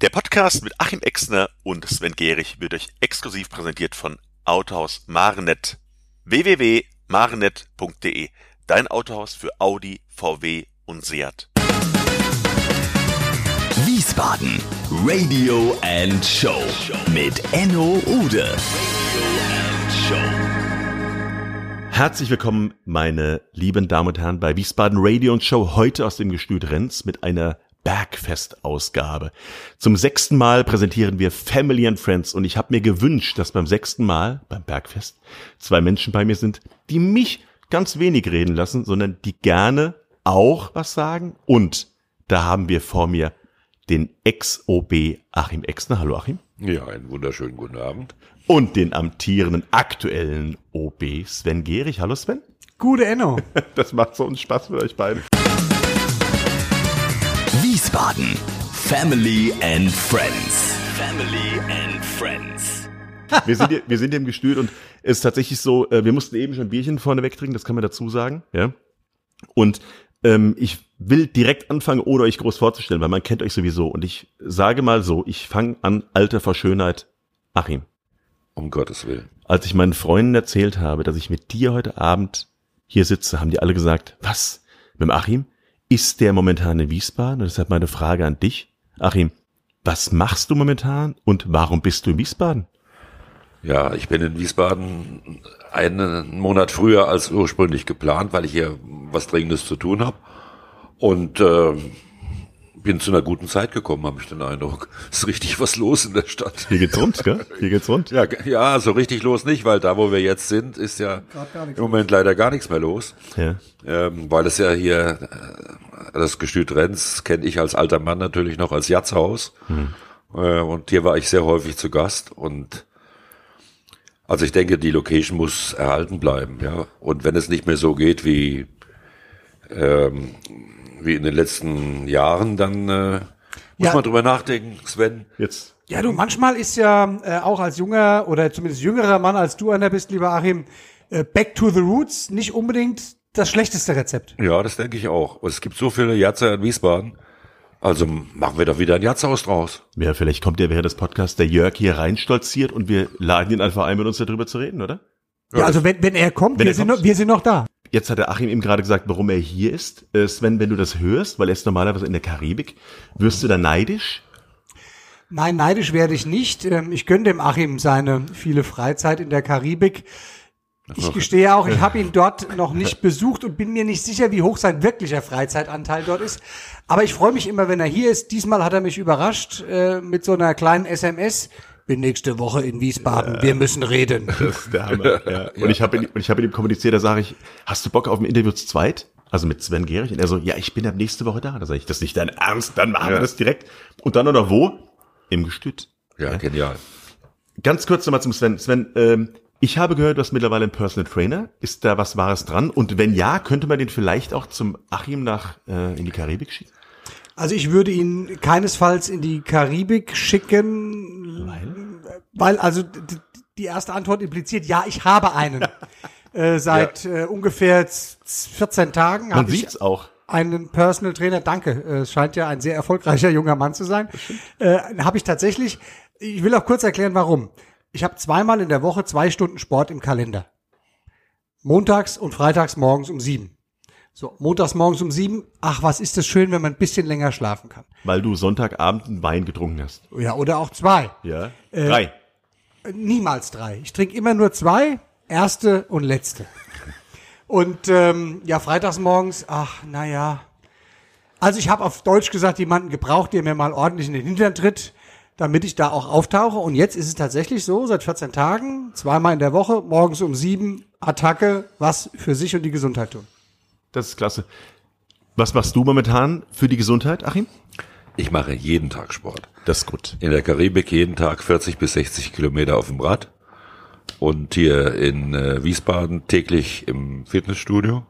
Der Podcast mit Achim Exner und Sven Gehrig wird euch exklusiv präsentiert von Autohaus Marenet. www.marenet.de Dein Autohaus für Audi, VW und Seat. Wiesbaden Radio and Show mit Enno Ude. Herzlich willkommen, meine lieben Damen und Herren, bei Wiesbaden Radio und Show heute aus dem Gestüt Renz mit einer Bergfest-Ausgabe. Zum sechsten Mal präsentieren wir Family and Friends und ich habe mir gewünscht, dass beim sechsten Mal, beim Bergfest, zwei Menschen bei mir sind, die mich ganz wenig reden lassen, sondern die gerne auch was sagen. Und da haben wir vor mir den Ex-OB Achim Exner. Hallo Achim. Ja, einen wunderschönen guten Abend. Und den amtierenden aktuellen OB Sven Gehrig. Hallo Sven. Gute Enno. Das macht so einen Spaß mit euch beiden. Wiesbaden. Family and Friends. Family and Friends. Wir sind, hier, wir sind hier im Gestüt und es ist tatsächlich so, äh, wir mussten eben schon ein Bierchen vorne wegtrinken, das kann man dazu sagen, ja. Und ähm, ich will direkt anfangen, ohne euch groß vorzustellen, weil man kennt euch sowieso. Und ich sage mal so, ich fange an, Alter vor Schönheit, Achim. Um Gottes Willen. Als ich meinen Freunden erzählt habe, dass ich mit dir heute Abend hier sitze, haben die alle gesagt, was? Mit dem Achim? Ist der momentan in Wiesbaden? Und deshalb meine Frage an dich. Achim, was machst du momentan und warum bist du in Wiesbaden? Ja, ich bin in Wiesbaden einen Monat früher als ursprünglich geplant, weil ich hier was Dringendes zu tun habe. Und äh, bin zu einer guten Zeit gekommen, habe ich den Eindruck. Ist richtig was los in der Stadt. Hier geht's rund, gell? Hier geht's rund. Ja, ja, so richtig los nicht, weil da, wo wir jetzt sind, ist ja im Moment leider gar nichts mehr los. Ja. Ähm, weil es ja hier, äh, das Gestüt Renz kenne ich als alter Mann natürlich noch als Jatzhaus. Mhm. Äh, und hier war ich sehr häufig zu Gast und also ich denke, die Location muss erhalten bleiben, ja. Und wenn es nicht mehr so geht wie ähm, wie in den letzten Jahren, dann äh, muss Ja. man drüber nachdenken, Sven. Jetzt. Ja, du, manchmal ist ja äh, auch als junger oder zumindest jüngerer Mann, als du einer bist, lieber Achim, äh, Back to the Roots nicht unbedingt das schlechteste Rezept. Ja, das denke ich auch. Es gibt so viele Jatzer in Wiesbaden. Also machen wir doch wieder ein Jatzhaus draus. Ja, vielleicht kommt ja während des Podcasts der Jörg hier reinstolziert und wir laden ihn einfach ein, mit uns darüber zu reden, oder? Ja, also wenn, wenn er kommt, Wenn wir, er sind kommt. noch, wir sind noch da. Jetzt hat der Achim eben gerade gesagt, warum er hier ist. Äh, Sven, wenn du das hörst, weil er ist normalerweise in der Karibik, wirst du da neidisch? Nein, neidisch werde ich nicht. Ähm, Ich gönne dem Achim seine viele Freizeit in der Karibik. Ich gestehe auch, ich habe ihn dort noch nicht besucht und bin mir nicht sicher, wie hoch sein wirklicher Freizeitanteil dort ist. Aber ich freue mich immer, wenn er hier ist. Diesmal hat er mich überrascht äh, mit so einer kleinen SMS. Bin nächste Woche in Wiesbaden. Wir müssen reden. Das ist der Hammer. Ja. Und ich habe ich habe ihm kommuniziert, da sage ich, hast du Bock auf ein Interview zu zweit? Also mit Sven Gehrig. Und er so, ja, ich bin ab nächste Woche da. Da sage ich, das ist nicht dein Ernst, dann machen wir Ja. das direkt. Und dann noch wo? Im Gestüt. Ja, genial. Ganz kurz nochmal zum Sven. Sven, ähm, ich habe gehört, du hast mittlerweile einen Personal Trainer. Ist da was Wahres dran? Und wenn ja, könnte man den vielleicht auch zum Achim nach äh, in die Karibik schicken? Also ich würde ihn keinesfalls in die Karibik schicken, Weil? weil also die erste Antwort impliziert, ja, ich habe einen. äh, seit äh, ungefähr z- 14 Tagen Man sieht's auch. einen Personal Trainer. Danke, äh, es scheint ja ein sehr erfolgreicher junger Mann zu sein. Äh, habe ich tatsächlich. Ich will auch kurz erklären, warum. Ich habe zweimal in der Woche zwei Stunden Sport im Kalender. Montags und freitags morgens um sieben. So, montags morgens um sieben. Ach, was ist das schön, wenn man ein bisschen länger schlafen kann. Weil du Sonntagabend einen Wein getrunken hast. Ja, oder auch zwei. Ja. Äh, Drei. Niemals drei. Ich trinke immer nur zwei, erste und letzte. Und ähm, ja, freitags morgens, ach, naja. Also ich habe auf Deutsch gesagt, jemanden gebraucht, der mir mal ordentlich in den Hintern tritt, damit ich da auch auftauche. Und jetzt ist es tatsächlich so, seit 14 Tagen, zweimal in der Woche, morgens um sieben, Attacke, was für sich und die Gesundheit tun. Das ist klasse. Was machst du momentan für die Gesundheit, Achim? Ich mache jeden Tag Sport. Das ist gut. In der Karibik jeden Tag 40 bis 60 Kilometer auf dem Rad. Und hier in äh, Wiesbaden täglich im Fitnessstudio.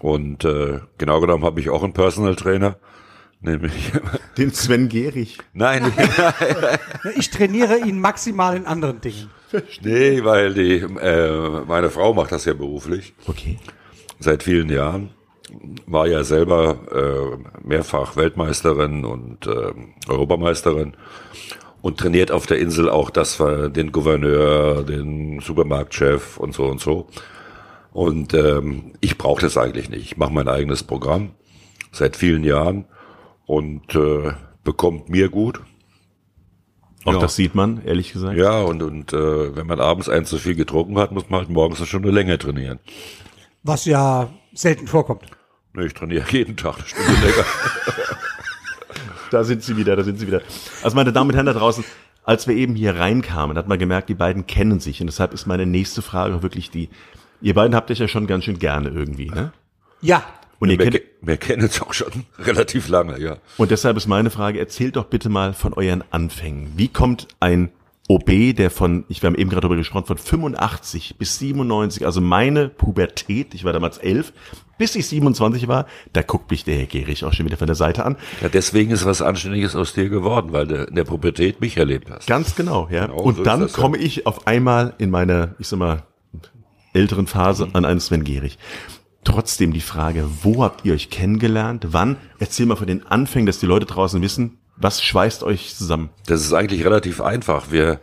Und äh, genau genommen habe ich auch einen Personal Trainer. Nämlich, Den Sven Gehrig. nein, Ich trainiere ihn maximal in anderen Dingen. nee, weil die, äh, meine Frau macht das ja beruflich. Okay. Seit vielen Jahren. war ja selber äh, mehrfach Weltmeisterin und äh, Europameisterin und trainiert auf der Insel auch das war den Gouverneur, den Supermarktchef und so und so. Und ähm, ich brauche das eigentlich nicht. Ich mache mein eigenes Programm seit vielen Jahren und äh, bekommt mir gut. Auch Ja. das sieht man, ehrlich gesagt. Ja, und, und äh, wenn man abends ein zu viel getrunken hat, muss man halt morgens eine Stunde länger trainieren. Was ja selten vorkommt. Nee, ich trainiere jeden Tag eine Stunde länger. Da sind sie wieder, da sind sie wieder. Also meine Damen und Herren da draußen, als wir eben hier reinkamen, hat man gemerkt, die beiden kennen sich. Und deshalb ist meine nächste Frage wirklich die, ihr beiden habt euch ja schon ganz schön gerne irgendwie, ne? Ja, Und, ihr wir, kennt, ke- wir kennen es auch schon relativ lange, ja. und deshalb ist meine Frage, erzählt doch bitte mal von euren Anfängen. Wie kommt ein OB, der von, ich wir haben eben gerade darüber gesprochen, von 85 bis 97, also meine Pubertät, ich war damals elf, bis ich 27 war, da guckt mich der Herr Gehrig auch schon wieder von der Seite an. ja. Deswegen ist was Anständiges aus dir geworden, weil du in der Pubertät mich erlebt hast. Ganz genau, ja. Genau, und so dann ja. komme ich auf einmal in meine, ich sag mal, älteren Phase an einen Sven Gehrig. Trotzdem die Frage, wo habt ihr euch kennengelernt? Wann? Erzähl mal von den Anfängen, dass die Leute draußen wissen, was schweißt euch zusammen? Das ist eigentlich relativ einfach. Wir,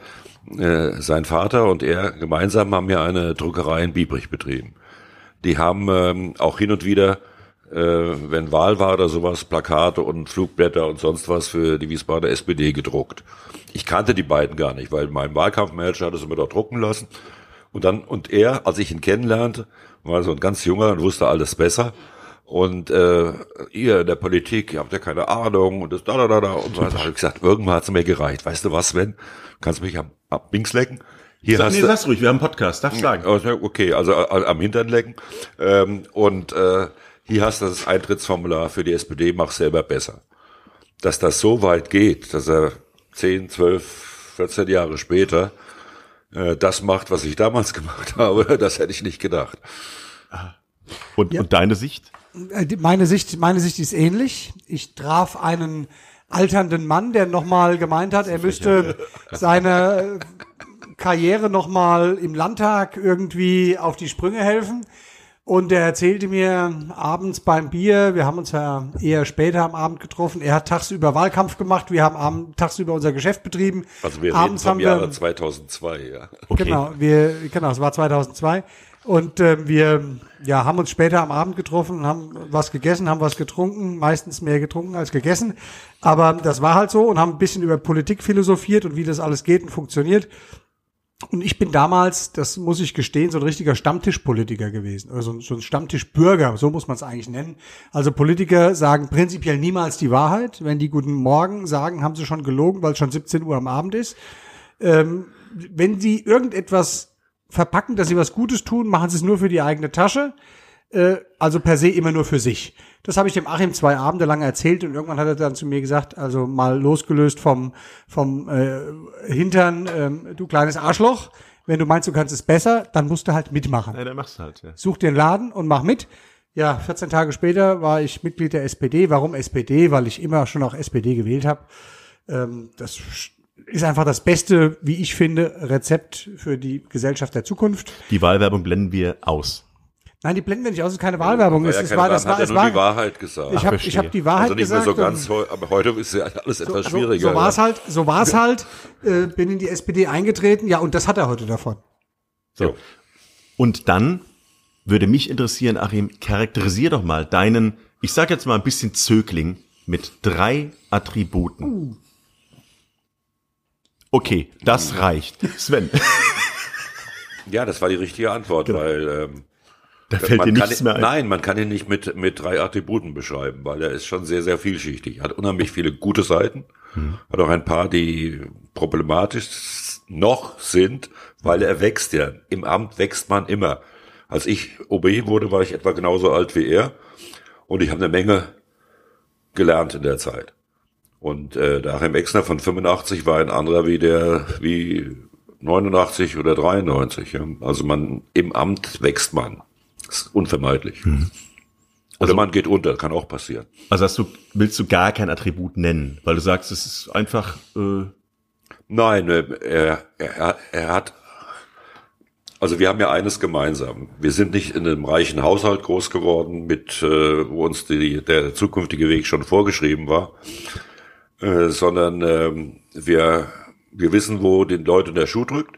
äh, sein Vater und er gemeinsam haben ja eine Druckerei in Biebrich betrieben. Die haben ähm, auch hin und wieder, äh, wenn Wahl war oder sowas, Plakate und Flugblätter und sonst was für die Wiesbadener SPD gedruckt. Ich kannte die beiden gar nicht, weil mein Wahlkampfmanager hat es immer dort drucken lassen. Und dann, und er, als ich ihn kennenlernte, war so ein ganz junger und wusste alles besser. Und äh, ihr in der Politik, ihr habt ja keine Ahnung und das da da da da und so weiter. Hab ich gesagt, irgendwann hat's mir gereicht. Weißt du was, Sven? Kannst du mich am, am Links lecken? Hier Sag, hast nee, du, sag's ruhig, wir haben einen Podcast, darfst sagen. Ja, Okay, also äh, am Hintern lecken. Ähm, und äh, hier hast du das Eintrittsformular für die SPD, mach selber besser. Dass das so weit geht, dass er 10, 12, 14 Jahre später äh, das macht, was ich damals gemacht habe, das hätte ich nicht gedacht. Und, und deine Sicht? Äh, Meine Sicht, meine Sicht ist ähnlich. Ich traf einen alternden Mann, der nochmal gemeint hat, er müsste seine Karriere nochmal im Landtag irgendwie auf die Sprünge helfen. Und er erzählte mir abends beim Bier, wir haben uns ja eher später am Abend getroffen, er hat tagsüber Wahlkampf gemacht, wir haben abend, tagsüber unser Geschäft betrieben. Also wir abends reden haben vom Jahre wir, 2002, ja. Okay. Genau, wir, genau, es war 2002. Und ähm, wir ja, haben uns später am Abend getroffen, haben was gegessen, haben was getrunken, meistens mehr getrunken als gegessen. Aber das war halt so und haben ein bisschen über Politik philosophiert und wie das alles geht und funktioniert. Und ich bin damals, das muss ich gestehen, so ein richtiger Stammtischpolitiker gewesen. Oder so, ein- so ein Stammtischbürger, so muss man es eigentlich nennen. Also Politiker sagen prinzipiell niemals die Wahrheit. Wenn die Guten Morgen sagen, haben sie schon gelogen, weil es schon 17 Uhr am Abend ist wenn sie irgendetwas verpacken, dass sie was Gutes tun, machen sie es nur für die eigene Tasche. Äh, also per se immer nur für sich. Das habe ich dem Achim zwei Abende lang erzählt und irgendwann hat er dann zu mir gesagt, also mal losgelöst vom, vom äh, Hintern, ähm, du kleines Arschloch, wenn du meinst, du kannst es besser, dann musst du halt mitmachen. Ja, dann machst du halt, ja. Such einen Laden und mach mit. Ja, 14 Tage später war ich Mitglied der SPD. Warum SPD? Weil ich immer schon auch SPD gewählt habe. Ähm, das ist einfach das beste, wie ich finde, Rezept für die Gesellschaft der Zukunft. Die Wahlwerbung blenden wir aus. Nein, die blenden wir nicht aus, es ist keine Wahlwerbung. Es, ja es keine war, das war, hat es nur die Wahrheit gesagt. ich habe hab die Wahrheit also nicht mehr gesagt. so ganz, aber heute ist ja alles etwas so, schwieriger. so war es ja. halt, so war es halt, äh, bin in die SPD eingetreten, ja, und das hat er heute davon. So. Und dann würde mich interessieren, Achim, charakterisier doch mal deinen, ich sag jetzt mal ein bisschen Zögling mit drei Attributen. Okay, das reicht. Sven, Ja, das war die richtige Antwort, weil ähm, da fällt dir man kann, nichts ihn- mehr ein. Nein, man kann ihn nicht mit, mit drei Attributen beschreiben, weil er ist schon sehr, sehr vielschichtig. Hat unheimlich viele gute Seiten, hat auch ein paar, die problematisch noch sind, weil er wächst ja. Im Amt wächst man immer. Als ich OB wurde, war ich etwa genauso alt wie er und ich habe eine Menge gelernt in der Zeit. Und äh, der Achim Exner von 85 war ein anderer wie der wie 89 oder 93. Ja? Also man im Amt wächst man. Das ist unvermeidlich. Oder man geht unter, kann auch passieren. Also hast du, willst du gar kein Attribut nennen, weil du sagst, es ist einfach, äh, Nein, äh, er, er, er hat Also wir haben ja eines gemeinsam. Wir sind nicht in einem reichen Haushalt groß geworden, mit äh, wo uns die, der zukünftige Weg schon vorgeschrieben war, äh, sondern ähm, wir wir wissen, wo den Leuten der Schuh drückt.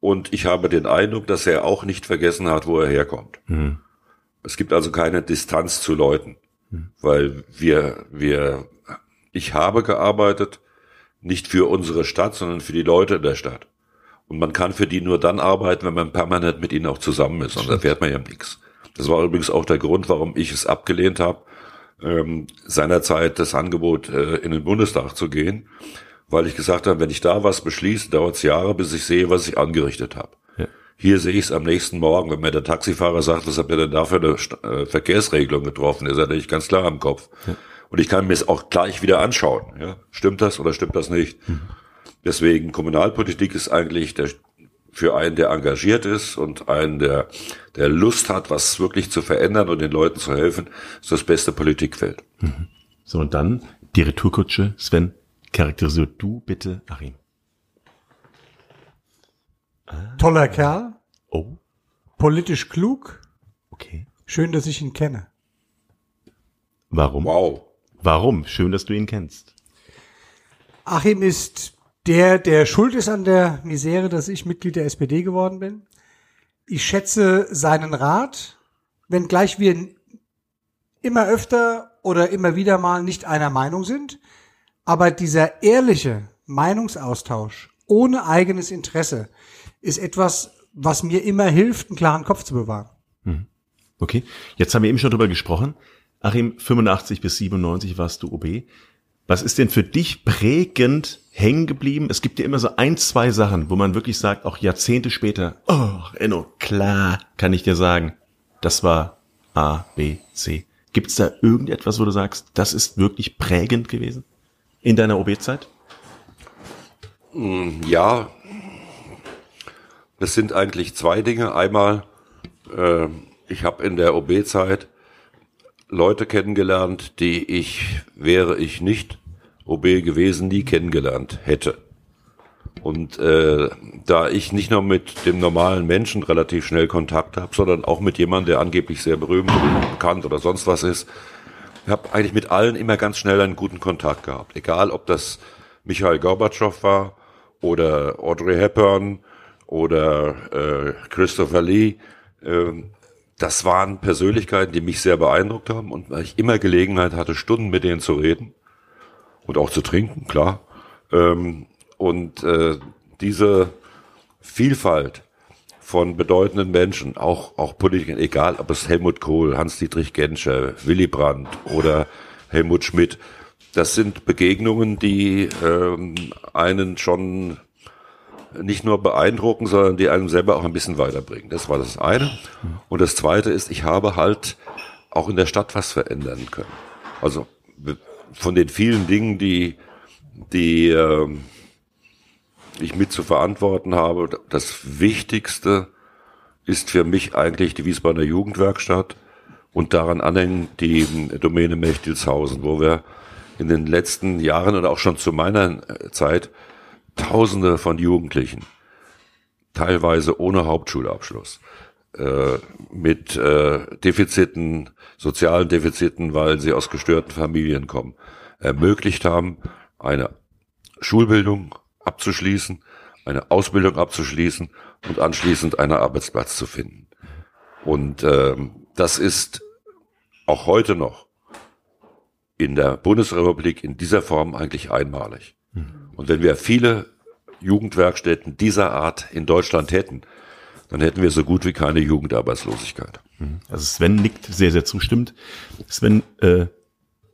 Und ich habe den Eindruck, dass er auch nicht vergessen hat, wo er herkommt. Mhm. Es gibt also keine Distanz zu Leuten, mhm. weil wir wir ich habe gearbeitet nicht für unsere Stadt, sondern für die Leute in der Stadt. Und man kann für die nur dann arbeiten, wenn man permanent mit ihnen auch zusammen ist. Und da fährt man ja nichts. Das war übrigens auch der Grund, warum ich es abgelehnt habe, ähm, seinerzeit das Angebot äh, in den Bundestag zu gehen, weil ich gesagt habe, wenn ich da was beschließe, dauert es Jahre, bis ich sehe, was ich angerichtet habe. Ja. Hier sehe ich es am nächsten Morgen, wenn mir der Taxifahrer sagt, was habt ihr denn da für eine äh, Verkehrsregelung getroffen, ist er natürlich ganz klar im Kopf. Ja. Und ich kann mir es auch gleich wieder anschauen. Ja? Stimmt das oder stimmt das nicht? Mhm. Deswegen Kommunalpolitik ist eigentlich der, für einen, der engagiert ist und einen, der, der Lust hat, was wirklich zu verändern und den Leuten zu helfen, ist das beste Politikfeld. Mhm. So, und dann die Retourkutsche. Sven, charakterisiert du bitte Achim. Ah. Toller Kerl. Oh. Politisch klug. Okay. Schön, dass ich ihn kenne. Warum? Wow. Warum? Schön, dass du ihn kennst. Achim ist der, der schuld ist an der Misere, dass ich Mitglied der SPD geworden bin. Ich schätze seinen Rat, wenngleich wir immer öfter oder immer wieder mal nicht einer Meinung sind. Aber dieser ehrliche Meinungsaustausch ohne eigenes Interesse ist etwas, was mir immer hilft, einen klaren Kopf zu bewahren. Hm. Okay, jetzt haben wir eben schon drüber gesprochen. Achim, 85 bis 97 warst du OB. Was ist denn für dich prägend hängen geblieben? Es gibt ja immer so ein, zwei Sachen, wo man wirklich sagt, auch Jahrzehnte später, oh, Enno, klar, kann ich dir sagen, das war A, B, C. Gibt es da irgendetwas, wo du sagst, das ist wirklich prägend gewesen in deiner OB-Zeit? Mm, ja, das sind eigentlich zwei Dinge. Einmal, äh, ich habe in der OB-Zeit Leute kennengelernt, die ich, wäre ich nicht OB gewesen, nie kennengelernt hätte. Und äh, da ich nicht nur mit dem normalen Menschen relativ schnell Kontakt habe, sondern auch mit jemandem, der angeblich sehr berühmt oder bekannt oder sonst was ist, habe eigentlich mit allen immer ganz schnell einen guten Kontakt gehabt. Egal, ob das Michael Gorbatschow war oder Audrey Hepburn oder äh, Christopher Lee. Äh, das waren Persönlichkeiten, die mich sehr beeindruckt haben und weil ich immer Gelegenheit hatte, Stunden mit denen zu reden und auch zu trinken, klar. Ähm, und äh, diese Vielfalt von bedeutenden Menschen, auch, auch Politikern, egal ob es Helmut Kohl, Hans-Dietrich Genscher, Willy Brandt oder Helmut Schmidt, das sind Begegnungen, die ähm, einen schon nicht nur beeindrucken, sondern die einem selber auch ein bisschen weiterbringen. Das war das eine. Und das zweite ist, ich habe halt auch in der Stadt was verändern können. Also von den vielen Dingen, die, die äh, ich mit zu verantworten habe, das Wichtigste ist für mich eigentlich die Wiesbadener Jugendwerkstatt und daran anhängen die Domäne Mechtilshausen, wo wir in den letzten Jahren oder auch schon zu meiner Zeit Tausende von Jugendlichen, teilweise ohne Hauptschulabschluss, äh, mit äh, Defiziten, sozialen Defiziten, weil sie aus gestörten Familien kommen, ermöglicht haben, eine Schulbildung abzuschließen, eine Ausbildung abzuschließen und anschließend einen Arbeitsplatz zu finden. Und ähm, das ist auch heute noch in der Bundesrepublik in dieser Form eigentlich einmalig. Und wenn wir viele Jugendwerkstätten dieser Art in Deutschland hätten, dann hätten wir so gut wie keine Jugendarbeitslosigkeit. Mhm. Also Sven nickt sehr, sehr zustimmt. Sven, äh,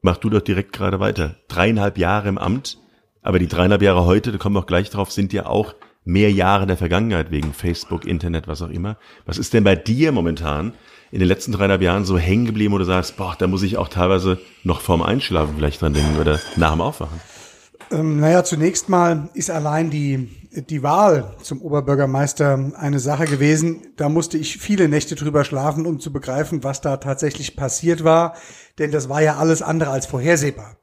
mach du doch direkt gerade weiter. Dreieinhalb Jahre im Amt, aber die dreieinhalb Jahre heute, da kommen wir auch gleich drauf, sind ja auch mehr Jahre der Vergangenheit wegen Facebook, Internet, was auch immer. Was ist denn bei dir momentan in den letzten dreieinhalb Jahren so hängen geblieben, wo du sagst, boah, da muss ich auch teilweise noch vorm Einschlafen vielleicht dran denken oder nach dem Aufwachen? Ähm, naja, zunächst mal ist allein die, die Wahl zum Oberbürgermeister eine Sache gewesen. Da musste ich viele Nächte drüber schlafen, um zu begreifen, was da tatsächlich passiert war. Denn das war ja alles andere als vorhersehbar.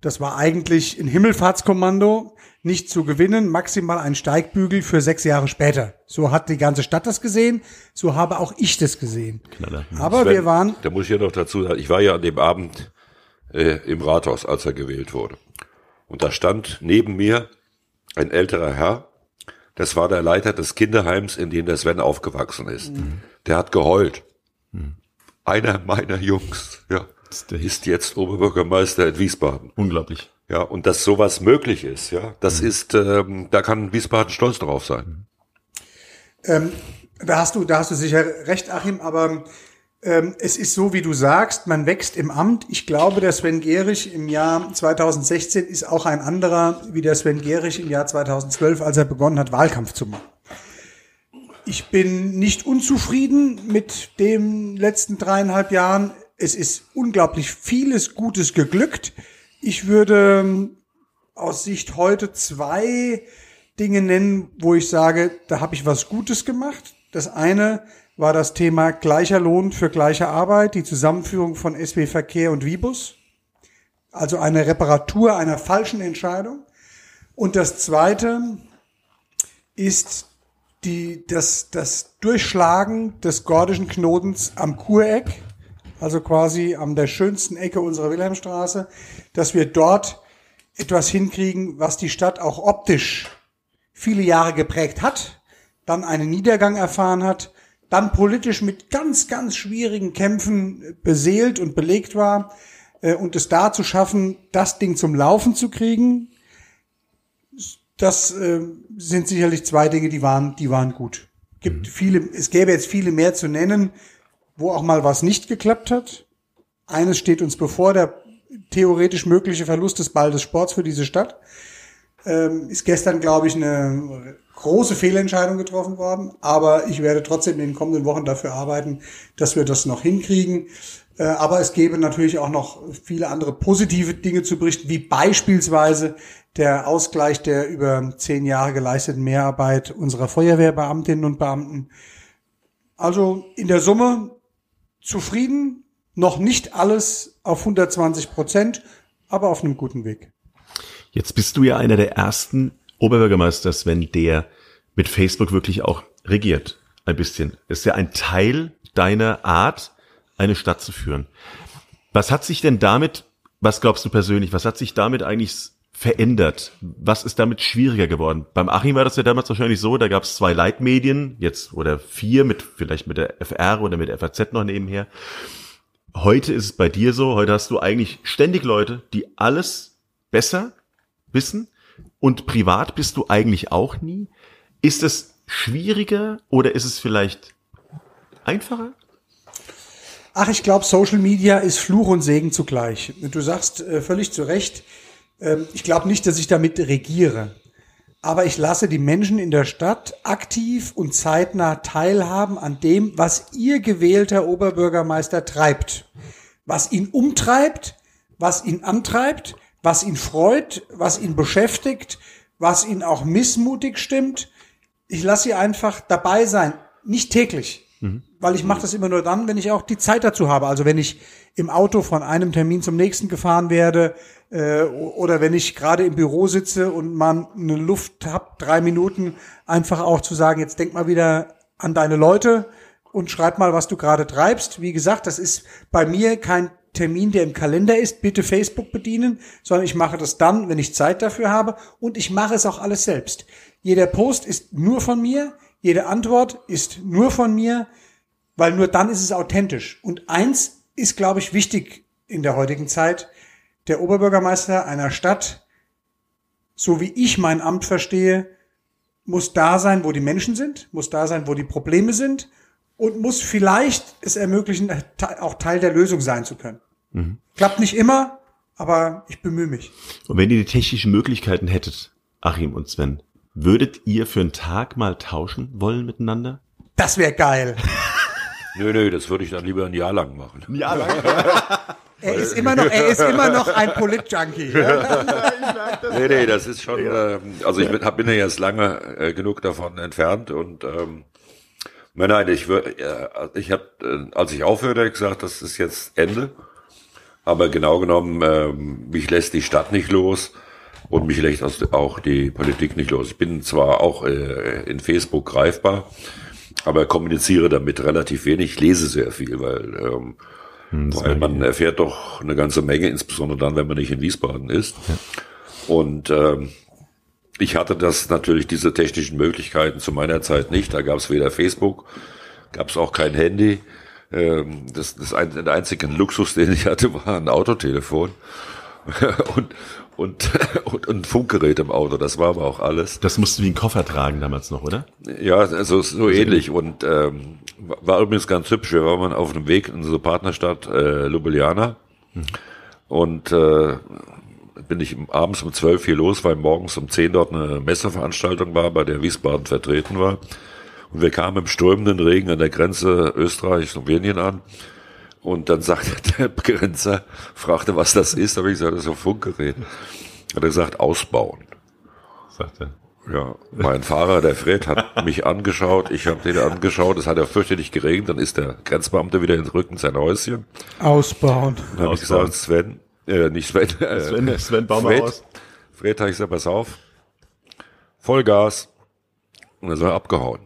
Das war eigentlich ein Himmelfahrtskommando, nicht zu gewinnen, maximal ein Steigbügel für sechs Jahre später. So hat die ganze Stadt das gesehen, so habe auch ich das gesehen. Knaller. Aber Sven, wir waren, Da muss ich ja noch dazu sagen, ich war ja an dem Abend äh, im Rathaus, als er gewählt wurde. Und da stand neben mir ein älterer Herr, das war der Leiter des Kinderheims, in dem der Sven aufgewachsen ist. Der hat geheult. Einer meiner Jungs, ja, ist der- ist jetzt Oberbürgermeister in Wiesbaden. Unglaublich. Ja, und dass sowas möglich ist, ja, das ist, ähm, da kann Wiesbaden stolz drauf sein. ähm, da hast du, da hast du sicher recht, Achim, aber es ist so, wie du sagst, man wächst im Amt. Ich glaube, der Sven Gehrig im Jahr 2016 ist auch ein anderer wie der Sven Gehrig im Jahr 2012, als er begonnen hat, Wahlkampf zu machen. Ich bin nicht unzufrieden mit den letzten dreieinhalb Jahren. Es ist unglaublich vieles Gutes geglückt. Ich würde ähm, aus Sicht heute zwei Dinge nennen, wo ich sage, da habe ich was Gutes gemacht. Das eine war das Thema gleicher Lohn für gleiche Arbeit, die Zusammenführung von SW Verkehr und Vibus. Also eine Reparatur einer falschen Entscheidung. Und das zweite ist die, das, das Durchschlagen des gordischen Knotens am Kureck, also quasi an der schönsten Ecke unserer Wilhelmstraße, dass wir dort etwas hinkriegen, was die Stadt auch optisch viele Jahre geprägt hat, dann einen Niedergang erfahren hat, dann politisch mit ganz, ganz schwierigen Kämpfen beseelt und belegt war äh, und es da zu schaffen, das Ding zum Laufen zu kriegen, das äh, sind sicherlich zwei Dinge, die waren, die waren gut. Gibt viele, es gäbe jetzt viele mehr zu nennen, wo auch mal was nicht geklappt hat. Eines steht uns bevor, der theoretisch mögliche Verlust des Ball des Sports für diese Stadt. Ähm, ist gestern, glaube ich, eine große Fehlentscheidung getroffen worden. Aber ich werde trotzdem in den kommenden Wochen dafür arbeiten, dass wir das noch hinkriegen. Äh, aber es gäbe natürlich auch noch viele andere positive Dinge zu berichten, wie beispielsweise der Ausgleich der über zehn Jahre geleisteten Mehrarbeit unserer Feuerwehrbeamtinnen und Beamten. Also in der Summe zufrieden, noch nicht alles auf 120 Prozent, aber auf einem guten Weg. Jetzt bist du ja einer der ersten Oberbürgermeister, Sven, der mit Facebook wirklich auch regiert. Ein bisschen. Ist ja ein Teil deiner Art, eine Stadt zu führen. Was hat sich denn damit, was glaubst du persönlich, was hat sich damit eigentlich verändert? Was ist damit schwieriger geworden? Beim Achim war das ja damals wahrscheinlich so, da gab es zwei Leitmedien, jetzt oder vier, mit vielleicht mit der FR oder mit der FAZ noch nebenher. Heute ist es bei dir so, heute hast du eigentlich ständig Leute, die alles besser wissen und privat bist du eigentlich auch nie. Ist es schwieriger oder ist es vielleicht einfacher? Ach, ich glaube, Social Media ist Fluch und Segen zugleich. Du sagst äh, völlig zu Recht, ähm, ich glaube nicht, dass ich damit regiere. Aber ich lasse die Menschen in der Stadt aktiv und zeitnah teilhaben an dem, was ihr gewählter Oberbürgermeister treibt. Was ihn umtreibt, was ihn antreibt, was ihn freut, was ihn beschäftigt, was ihn auch missmutig stimmt. Ich lasse sie einfach dabei sein. Nicht täglich. Weil ich mache das immer nur dann, wenn ich auch die Zeit dazu habe. Also wenn ich im Auto von einem Termin zum nächsten gefahren werde äh, oder wenn ich gerade im Büro sitze und man eine Luft hab, drei Minuten, einfach auch zu sagen, jetzt denk mal wieder an deine Leute und schreib mal, was du gerade treibst. Wie gesagt, das ist bei mir kein Termin, der im Kalender ist, bitte Facebook bedienen, sondern ich mache das dann, wenn ich Zeit dafür habe und ich mache es auch alles selbst. Jeder Post ist nur von mir, jede Antwort ist nur von mir, weil nur dann ist es authentisch. Und eins ist, glaube ich, wichtig in der heutigen Zeit. Der Oberbürgermeister einer Stadt, so wie ich mein Amt verstehe, muss da sein, wo die Menschen sind, muss da sein, wo die Probleme sind und muss vielleicht es ermöglichen, auch Teil der Lösung sein zu können. Klappt nicht immer, aber ich bemühe mich. Und wenn ihr die technischen Möglichkeiten hättet, Achim und Sven, würdet ihr für einen Tag mal tauschen wollen miteinander? Das wäre geil. Nö, nö, das würde ich dann lieber ein Jahr lang machen. Ja, Er ist immer noch, er ist immer noch ein Polit-Junkie. Nee, nee, das ist schon, ähm, also ich bin, hab, bin ja jetzt lange äh, genug davon entfernt und ähm, nein, nein, ich würde, äh, ich habe, äh, als ich aufhörte, gesagt, das ist jetzt Ende. Aber genau genommen, ähm, mich lässt die Stadt nicht los und mich lässt auch die Politik nicht los. Ich bin zwar auch äh, in Facebook greifbar, aber kommuniziere damit relativ wenig, lese sehr viel, weil, ähm, weil man erfährt doch eine ganze Menge, insbesondere dann, wenn man nicht in Wiesbaden ist. Und ähm, ich hatte das natürlich, diese technischen Möglichkeiten zu meiner Zeit nicht. Da gab es weder Facebook, gab es auch kein Handy. Ähm, das, das ein, der einzige Luxus, den ich hatte, war ein Autotelefon und, und, und, und ein Funkgerät im Auto. Das war aber auch alles. Das musst du wie einen Koffer tragen damals noch, oder? Ja, also so ähnlich. Und ähm, war übrigens ganz hübsch. Wir waren auf dem Weg in unsere Partnerstadt äh, Ljubljana. Und äh, bin ich abends um zwölf hier los, weil morgens um zehn dort eine Messeveranstaltung war, bei der Wiesbaden vertreten war. Und wir kamen im strömenden Regen an der Grenze Österreich-Slowenien an. Und dann sagte der Grenzer, fragte, was das ist. Da habe ich gesagt, das ist ein Funkgerät. Hat er gesagt, ausbauen. Sagt er. Ja, mein Fahrer, der Fred, hat mich angeschaut. Ich habe den angeschaut. Es hat ja fürchterlich geregnet. Dann ist der Grenzbeamte wieder ins Rücken sein Häuschen. Ausbauen. Dann habe ich gesagt, Sven, äh, nicht Sven, äh, Sven, Sven, bau mal Fred, aus. Fred habe ich gesagt, pass auf, Vollgas. Und dann ist er abgehauen.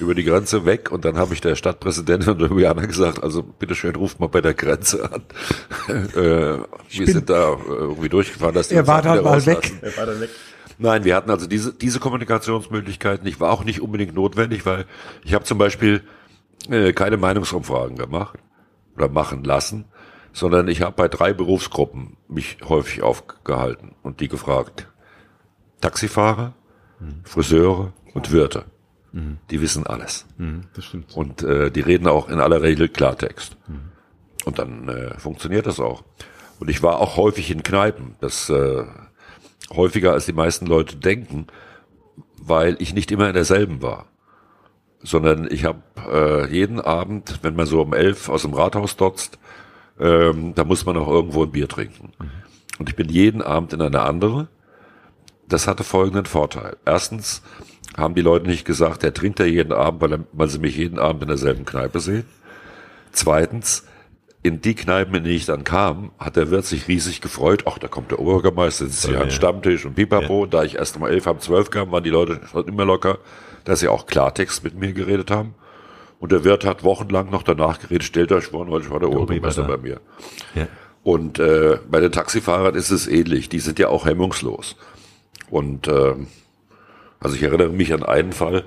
Über die Grenze weg und dann habe ich der Stadtpräsidentin Ljubljana gesagt, also bitteschön, ruft mal bei der Grenze an. äh, wir sind da äh, irgendwie durchgefahren, dass die Er uns war dann mal weg. rauslassen. Er war dann weg. Nein, wir hatten also diese, diese Kommunikationsmöglichkeiten nicht, war auch nicht unbedingt notwendig, weil ich habe zum Beispiel äh, keine Meinungsumfragen gemacht oder machen lassen, sondern ich habe bei drei Berufsgruppen mich häufig aufgehalten und die gefragt. Taxifahrer, Friseure und Wirte. Die wissen alles. Mhm, das stimmt. Und äh, die reden auch in aller Regel Klartext. Und dann äh, funktioniert das auch. Und ich war auch häufig in Kneipen. Das äh, häufiger als die meisten Leute denken, weil ich nicht immer in derselben war. Sondern ich habe äh, jeden Abend, wenn man so um elf aus dem Rathaus dotzt, ähm, da muss man auch irgendwo ein Bier trinken. Und ich bin jeden Abend in eine andere. Das hatte folgenden Vorteil. Erstens haben die Leute nicht gesagt, der trinkt ja jeden Abend, weil, er, weil sie mich jeden Abend in derselben Kneipe sehen. Zweitens, in die Kneipen, in die ich dann kam, hat der Wirt sich riesig gefreut. Ach, da kommt der Oberbürgermeister, sitzt hier Ja, am ja. Stammtisch und pipapo. Da ich erst um elf, halb zwölf kam, waren die Leute schon immer locker, dass sie auch Klartext mit mir geredet haben. Und der Wirt hat wochenlang noch danach geredet, stellt euch vor, heute war der Oberbürgermeister da. bei mir. Ja. Und äh, bei den Taxifahrern ist es ähnlich. Die sind ja auch hemmungslos. Und ähm, also ich erinnere mich an einen Fall,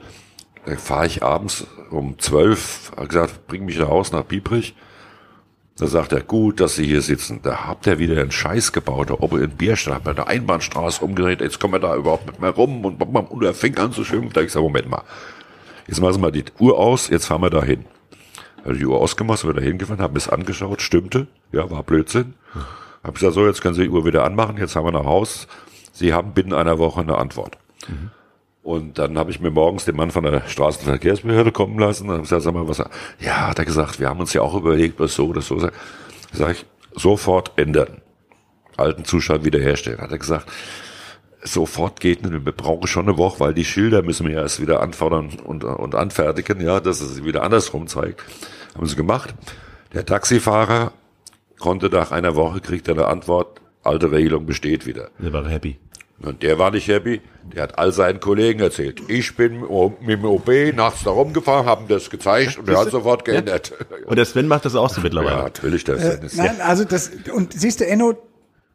da fahre ich abends um zwölf, hat gesagt, bring mich nach Hause nach Biebrich. Da sagt er, gut, dass Sie hier sitzen. Da habt ihr wieder einen Scheiß gebaut, da oben in Bierstadt, hat man der Einbahnstraße umgedreht, jetzt kommen wir da überhaupt nicht mehr rum und, und, und er fing an zu schimpfen. Da ich gesagt, Moment mal, jetzt machen Sie mal die Uhr aus, jetzt fahren wir da hin. Habe die Uhr ausgemacht, sind wir da hingefahren, haben es angeschaut, stimmte, ja, war Blödsinn. Hab gesagt, so, jetzt können Sie die Uhr wieder anmachen, jetzt haben wir nach Haus. Sie haben binnen einer Woche eine Antwort. Und dann habe ich mir morgens den Mann von der Straßenverkehrsbehörde kommen lassen. Dann habe ich gesagt, sag mal, was, ja, hat er gesagt, wir haben uns ja auch überlegt, was so oder so. Sag ich, sofort ändern. Alten Zustand wiederherstellen. Hat er gesagt, sofort geht nicht, wir brauchen schon eine Woche, weil die Schilder müssen wir erst wieder anfordern und, und anfertigen, ja, dass es wieder andersrum zeigt. Haben sie gemacht. Der Taxifahrer konnte nach einer Woche, kriegt er eine Antwort, alte Regelung besteht wieder. Der war happy. Und der war nicht happy. Der hat all seinen Kollegen erzählt. Ich bin mit dem OB nachts da rumgefahren, haben das gezeigt und der hat sofort geändert. Und der Sven macht das auch so Ja, mittlerweile. natürlich. Das Äh, ist nein, also das, und siehst du, Enno,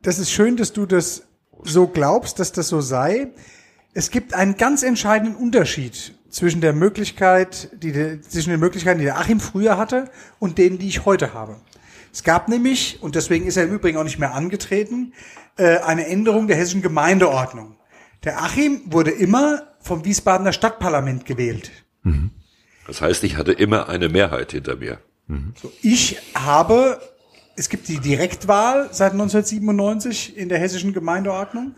das ist schön, dass du das so glaubst, dass das so sei. Es gibt einen ganz entscheidenden Unterschied zwischen der Möglichkeit, die, zwischen den Möglichkeiten, die der Achim früher hatte und denen, die ich heute habe. Es gab nämlich, und deswegen ist er im Übrigen auch nicht mehr angetreten, äh, eine Änderung der hessischen Gemeindeordnung. Der Achim wurde immer vom Wiesbadener Stadtparlament gewählt. das heißt, ich hatte immer eine Mehrheit hinter mir. Ich habe, es gibt die Direktwahl seit 1997 in der hessischen Gemeindeordnung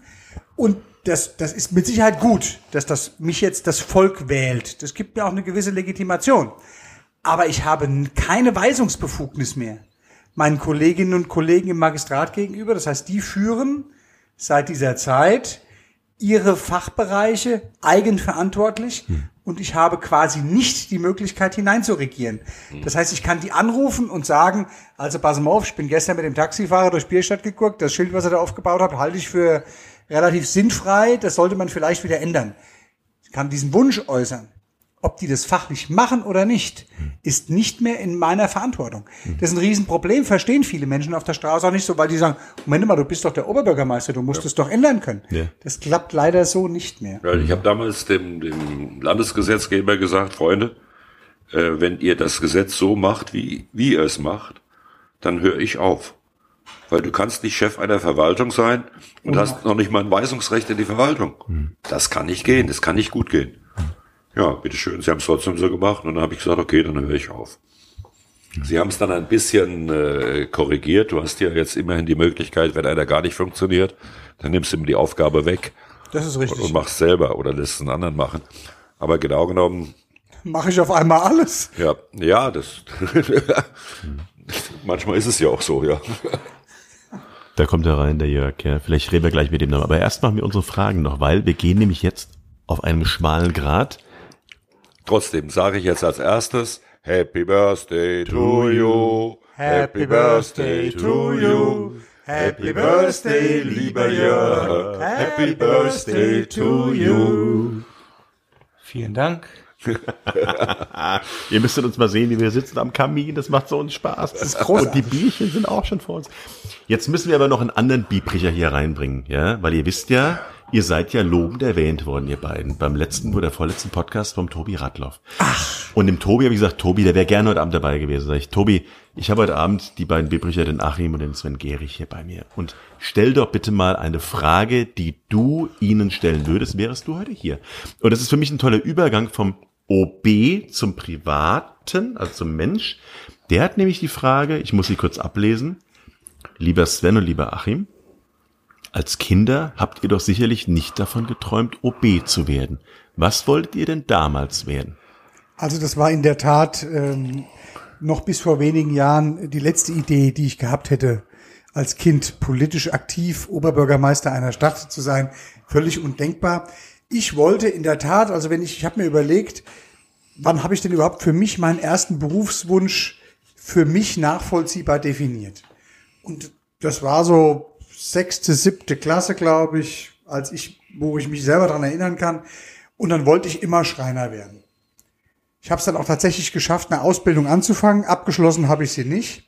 und das, das ist mit Sicherheit gut, dass das mich jetzt das Volk wählt. Das gibt mir auch eine gewisse Legitimation. Aber ich habe keine Weisungsbefugnis mehr meinen Kolleginnen und Kollegen im Magistrat gegenüber. Das heißt, die führen seit dieser Zeit ihre Fachbereiche eigenverantwortlich. Und und ich habe quasi nicht die Möglichkeit hineinzuregieren. Das heißt, ich kann die anrufen und sagen, also pass mal auf, ich bin gestern mit dem Taxifahrer durch Bierstadt geguckt, das Schild, was er da aufgebaut hat, halte ich für relativ sinnfrei, das sollte man vielleicht wieder ändern. Ich kann diesen Wunsch äußern. Ob die das fachlich machen oder nicht, ist nicht mehr in meiner Verantwortung. Das ist ein Riesenproblem, verstehen viele Menschen auf der Straße auch nicht so, weil die sagen, Moment mal, du bist doch der Oberbürgermeister, du musst es doch ändern können. Ja. Das klappt leider so nicht mehr. Ich habe damals dem, dem Landesgesetzgeber gesagt, Freunde, äh, wenn ihr das Gesetz so macht, wie, wie ihr es macht, dann höre ich auf. Weil du kannst nicht Chef einer Verwaltung sein und hast noch nicht mal ein Weisungsrecht in die Verwaltung. Das kann nicht gehen, das kann nicht gut gehen. Ja, bitteschön, sie haben es trotzdem so gemacht und dann habe ich gesagt, okay, dann höre ich auf. Sie haben es dann ein bisschen äh, korrigiert. Du hast ja jetzt immerhin die Möglichkeit, wenn einer gar nicht funktioniert, dann nimmst du ihm die Aufgabe weg Das ist und, richtig. und machst selber oder lässt einen anderen machen. Aber genau genommen, Mache ich auf einmal alles. ja, ja, das manchmal ist es ja auch so, ja. Da kommt er rein, der Jörg. Ja. Vielleicht reden wir gleich mit dem noch. Aber erst machen wir unsere Fragen noch, weil wir gehen nämlich jetzt auf einem schmalen Grat. Trotzdem sage ich jetzt als erstes Happy Birthday to you. Happy Birthday to you. Happy Birthday, lieber Jörg. Happy Birthday to you. Vielen Dank. Ihr müsstet uns mal sehen, wie wir sitzen am Kamin. Das macht so einen Spaß. Das ist großartig. Und die Bierchen sind auch schon vor uns. Jetzt müssen wir aber noch einen anderen Biebricher hier reinbringen, ja, weil ihr wisst ja, ihr seid ja lobend erwähnt worden, ihr beiden, beim letzten oder vorletzten Podcast vom Tobi Radloff. Ach. Und dem Tobi habe ich gesagt, Tobi, der wäre gerne heute Abend dabei gewesen. Sag ich, Tobi, ich habe heute Abend die beiden Biebricher, den Achim und den Sven Gehrig hier bei mir. Und stell doch bitte mal eine Frage, die du ihnen stellen würdest, wärest du heute hier. Und das ist für mich ein toller Übergang vom OB zum Privaten, also zum Mensch. Der hat nämlich die Frage, ich muss sie kurz ablesen. Lieber Sven und lieber Achim, als Kinder habt ihr doch sicherlich nicht davon geträumt, OB zu werden. Was wolltet ihr denn damals werden? Also das war in der Tat ähm, noch bis vor wenigen Jahren die letzte Idee, die ich gehabt hätte, als Kind politisch aktiv Oberbürgermeister einer Stadt zu sein. Völlig undenkbar. Ich wollte in der Tat, also wenn ich, ich habe mir überlegt, wann habe ich denn überhaupt für mich meinen ersten Berufswunsch für mich nachvollziehbar definiert? Und das war so sechste, siebte Klasse, glaube ich, als ich, wo ich mich selber dran erinnern kann. Und dann wollte ich immer Schreiner werden. Ich habe es dann auch tatsächlich geschafft, eine Ausbildung anzufangen. Abgeschlossen habe ich sie nicht.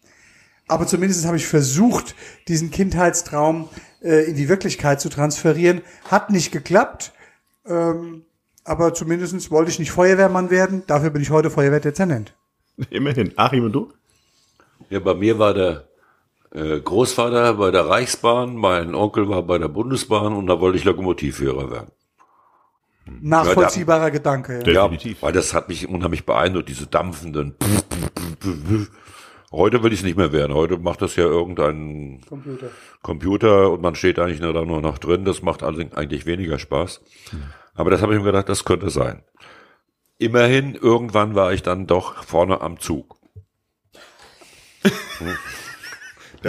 Aber zumindest habe ich versucht, diesen Kindheitstraum äh, in die Wirklichkeit zu transferieren. Hat nicht geklappt. Ähm, aber zumindest wollte ich nicht Feuerwehrmann werden. Dafür bin ich heute Feuerwehrdezernent. Immerhin. Achim und du? Ja, bei mir war der Großvater bei der Reichsbahn, mein Onkel war bei der Bundesbahn und da wollte ich Lokomotivführer werden. Nachvollziehbarer Gedanke. Ja. Definitiv. Ja, weil das hat mich unheimlich beeindruckt, diese dampfenden. Heute will ich es nicht mehr werden. Heute macht das ja irgendein Computer. Computer und man steht eigentlich nur da nur noch drin. Das macht eigentlich weniger Spaß. Aber das habe ich mir gedacht, das könnte sein. Immerhin, irgendwann war ich dann doch vorne am Zug.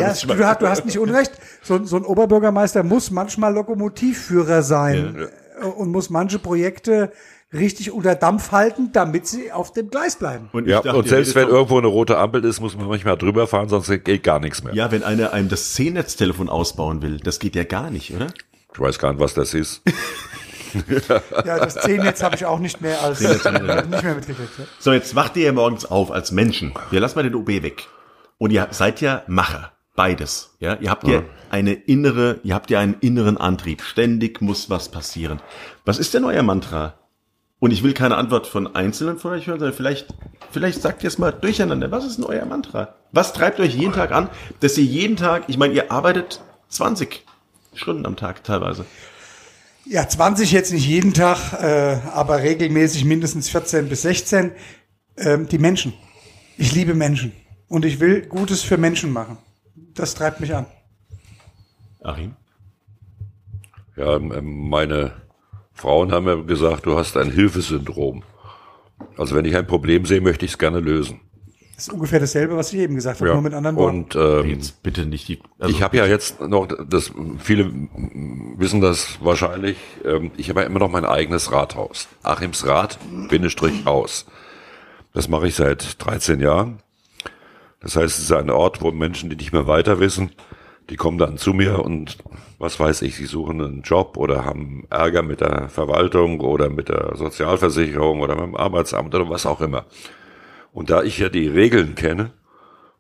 Ja, du, hast- du hast nicht unrecht. So, so ein Oberbürgermeister muss manchmal Lokomotivführer sein äh, und muss manche Projekte richtig unter Dampf halten, damit sie auf dem Gleis bleiben. Und Ja, dachte, und selbst wenn irgendwo eine rote Ampel ist, muss man manchmal drüber fahren, sonst geht gar nichts mehr. Ja, wenn einer einem das C-Netz-Telefon ausbauen will, das geht ja gar nicht, oder? Ich weiß gar nicht, was das ist. Ja, das C-Netz habe ich auch nicht mehr als nicht mehr mitgekriegt. Ja. So, jetzt wacht ihr ja morgens auf als Menschen. Wir lassen mal den OB weg. Und ihr seid ja Macher. Beides. Ja, ihr habt ja eine innere, ihr habt ja einen inneren Antrieb. Ständig muss was passieren. Was ist denn euer Mantra? Und ich will keine Antwort von Einzelnen von euch hören, sondern vielleicht, vielleicht sagt ihr es mal durcheinander. Was ist denn euer Mantra? Was treibt euch jeden Tag an, dass ihr jeden Tag, ich meine, ihr arbeitet 20 Stunden am Tag teilweise. ja, 20 jetzt nicht jeden Tag, äh, aber regelmäßig mindestens 14 bis 16. Ähm, die Menschen. Ich liebe Menschen. Und ich will Gutes für Menschen machen. Das treibt mich an. Achim? Ja, ähm, meine Frauen haben mir gesagt, du hast ein Hilfesyndrom. Also wenn ich ein Problem sehe, möchte ich es gerne lösen. Das ist ungefähr dasselbe, was ich eben gesagt habe, Ja. nur mit anderen Worten. Und ähm, Jetzt bitte nicht die. Also, ich habe ja jetzt noch, das viele wissen das wahrscheinlich, ähm, ich habe ja immer noch mein eigenes Rathaus. Achims Rad, Bindestrich Haus. Das mache ich seit 13 Jahren. Das heißt, es ist ein Ort, wo Menschen, die nicht mehr weiter wissen, die kommen dann zu mir und was weiß ich, sie suchen einen Job oder haben Ärger mit der Verwaltung oder mit der Sozialversicherung oder mit dem Arbeitsamt oder was auch immer. Und da ich ja die Regeln kenne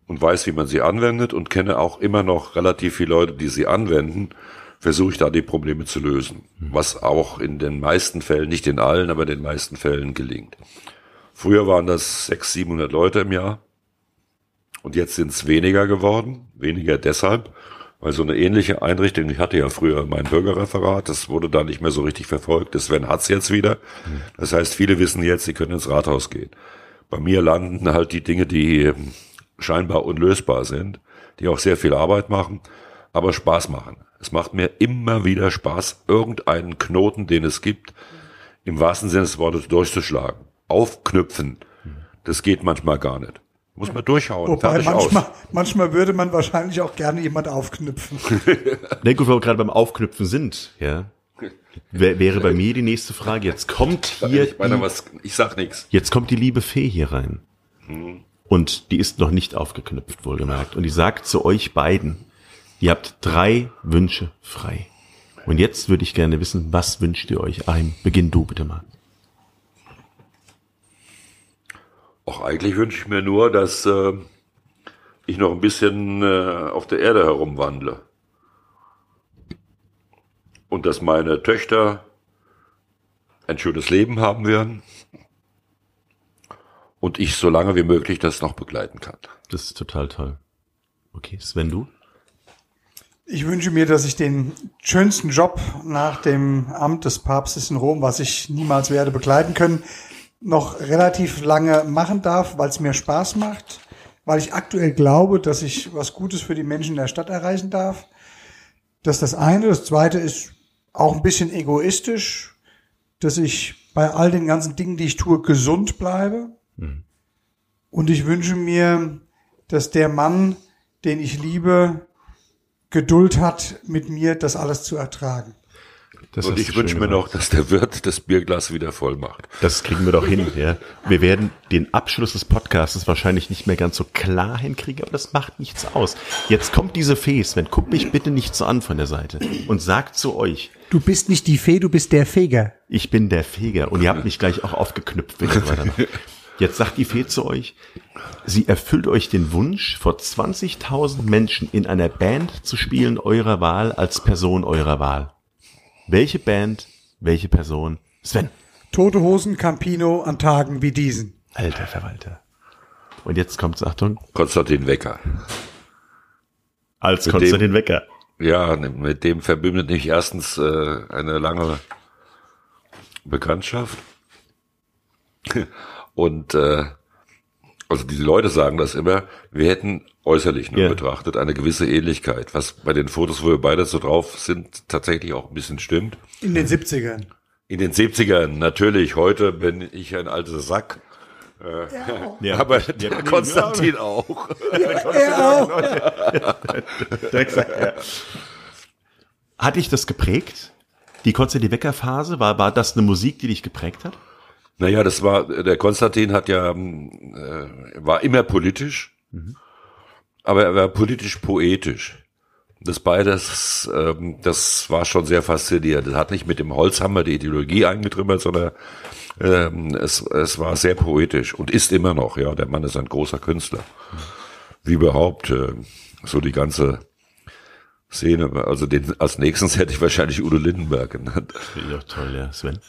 und weiß, wie man sie anwendet und kenne auch immer noch relativ viele Leute, die sie anwenden, versuche ich da die Probleme zu lösen. Was auch in den meisten Fällen, nicht in allen, aber in den meisten Fällen gelingt. Früher waren das 600, 700 Leute im Jahr. Und jetzt sind es weniger geworden. Weniger deshalb, weil so eine ähnliche Einrichtung, ich hatte ja früher mein Bürgerreferat, das wurde da nicht mehr so richtig verfolgt. Das Sven hat's jetzt wieder. Das heißt, viele wissen jetzt, sie können ins Rathaus gehen. Bei mir landen halt die Dinge, die ähm, scheinbar unlösbar sind, die auch sehr viel Arbeit machen, aber Spaß machen. Es macht mir immer wieder Spaß, irgendeinen Knoten, den es gibt, im wahrsten Sinne des Wortes durchzuschlagen. Aufknüpfen. Das geht manchmal gar nicht. Muss man durchhauen. Wobei manchmal, aus. manchmal würde man wahrscheinlich auch gerne jemand aufknüpfen. Na gut, wo wir gerade beim Aufknüpfen sind, ja. Wär, wäre bei mir die nächste Frage. Jetzt kommt hier, Ich meine, die, was, ich sag nichts. jetzt kommt die liebe Fee hier rein. Und die ist noch nicht aufgeknüpft, wohlgemerkt. Und die sagt zu euch beiden, ihr habt drei Wünsche frei. Und jetzt würde ich gerne wissen, was wünscht ihr euch? Ein, beginn du bitte mal. Auch eigentlich wünsche ich mir nur, dass äh, ich noch ein bisschen äh, auf der Erde herumwandle. Und dass meine Töchter ein schönes Leben haben werden. Und ich so lange wie möglich das noch begleiten kann. Das ist total toll. Okay, Sven, du? Ich wünsche mir, dass ich den schönsten Job nach dem Amt des Papstes in Rom, was ich niemals werde begleiten können, noch relativ lange machen darf, weil es mir Spaß macht, weil ich aktuell glaube, dass ich was Gutes für die Menschen in der Stadt erreichen darf. Das ist das eine. Das zweite ist auch ein bisschen egoistisch, dass ich bei all den ganzen Dingen, die ich tue, gesund bleibe. Und ich wünsche mir, dass der Mann, den ich liebe, Geduld hat, mit mir das alles zu ertragen. Das Und ich wünsche mir noch, dass der Wirt das Bierglas wieder voll macht. Das kriegen wir doch hin, ja. Wir werden den Abschluss des Podcasts wahrscheinlich nicht mehr ganz so klar hinkriegen, aber das macht nichts aus. Jetzt kommt diese Fee, Sven, guck mich bitte nicht so an von der Seite und sagt zu euch, Du bist nicht die Fee, du bist der Feger. ich bin der Feger und ihr habt mich gleich auch aufgeknüpft. wenn ihr weiter macht. Jetzt sagt die Fee zu euch, sie erfüllt euch den Wunsch, vor 20.000 Menschen in einer Band zu spielen eurer Wahl als Person eurer Wahl. Welche Band, welche Person? Sven, Tote Hosen Campino an Tagen wie diesen. alter Verwalter. Und jetzt kommt's, Achtung, Konstantin Wecker. als Mit Konstantin dem- Wecker. Ja, mit dem verbindet mich erstens äh, eine lange Bekanntschaft. Und äh, also die Leute sagen das immer, wir hätten äußerlich nur Ja. betrachtet eine gewisse Ähnlichkeit, was bei den Fotos, wo wir beide so drauf sind, tatsächlich auch ein bisschen stimmt. In den 70ern. In den 70ern natürlich, heute bin ich ein alter Sack. Ja. Aber Ja, der nee, Konstantin auch. Hat dich das geprägt? Die Konstantin Wecker Phase, war, war das eine Musik, die dich geprägt hat? Naja, das war, der Konstantin hat ja, ähm, äh, war immer politisch, aber er war politisch poetisch. Das beides, ähm, das war schon sehr faszinierend. Er hat nicht mit dem Holzhammer die Ideologie eingetrümmert, sondern ähm, es, es war sehr poetisch und ist immer noch, ja. Der Mann ist ein großer Künstler. Wie überhaupt, äh, so die ganze Szene. Also den, als nächstes hätte ich wahrscheinlich Udo Lindenberg genannt. Ja, toll, ja, Sven.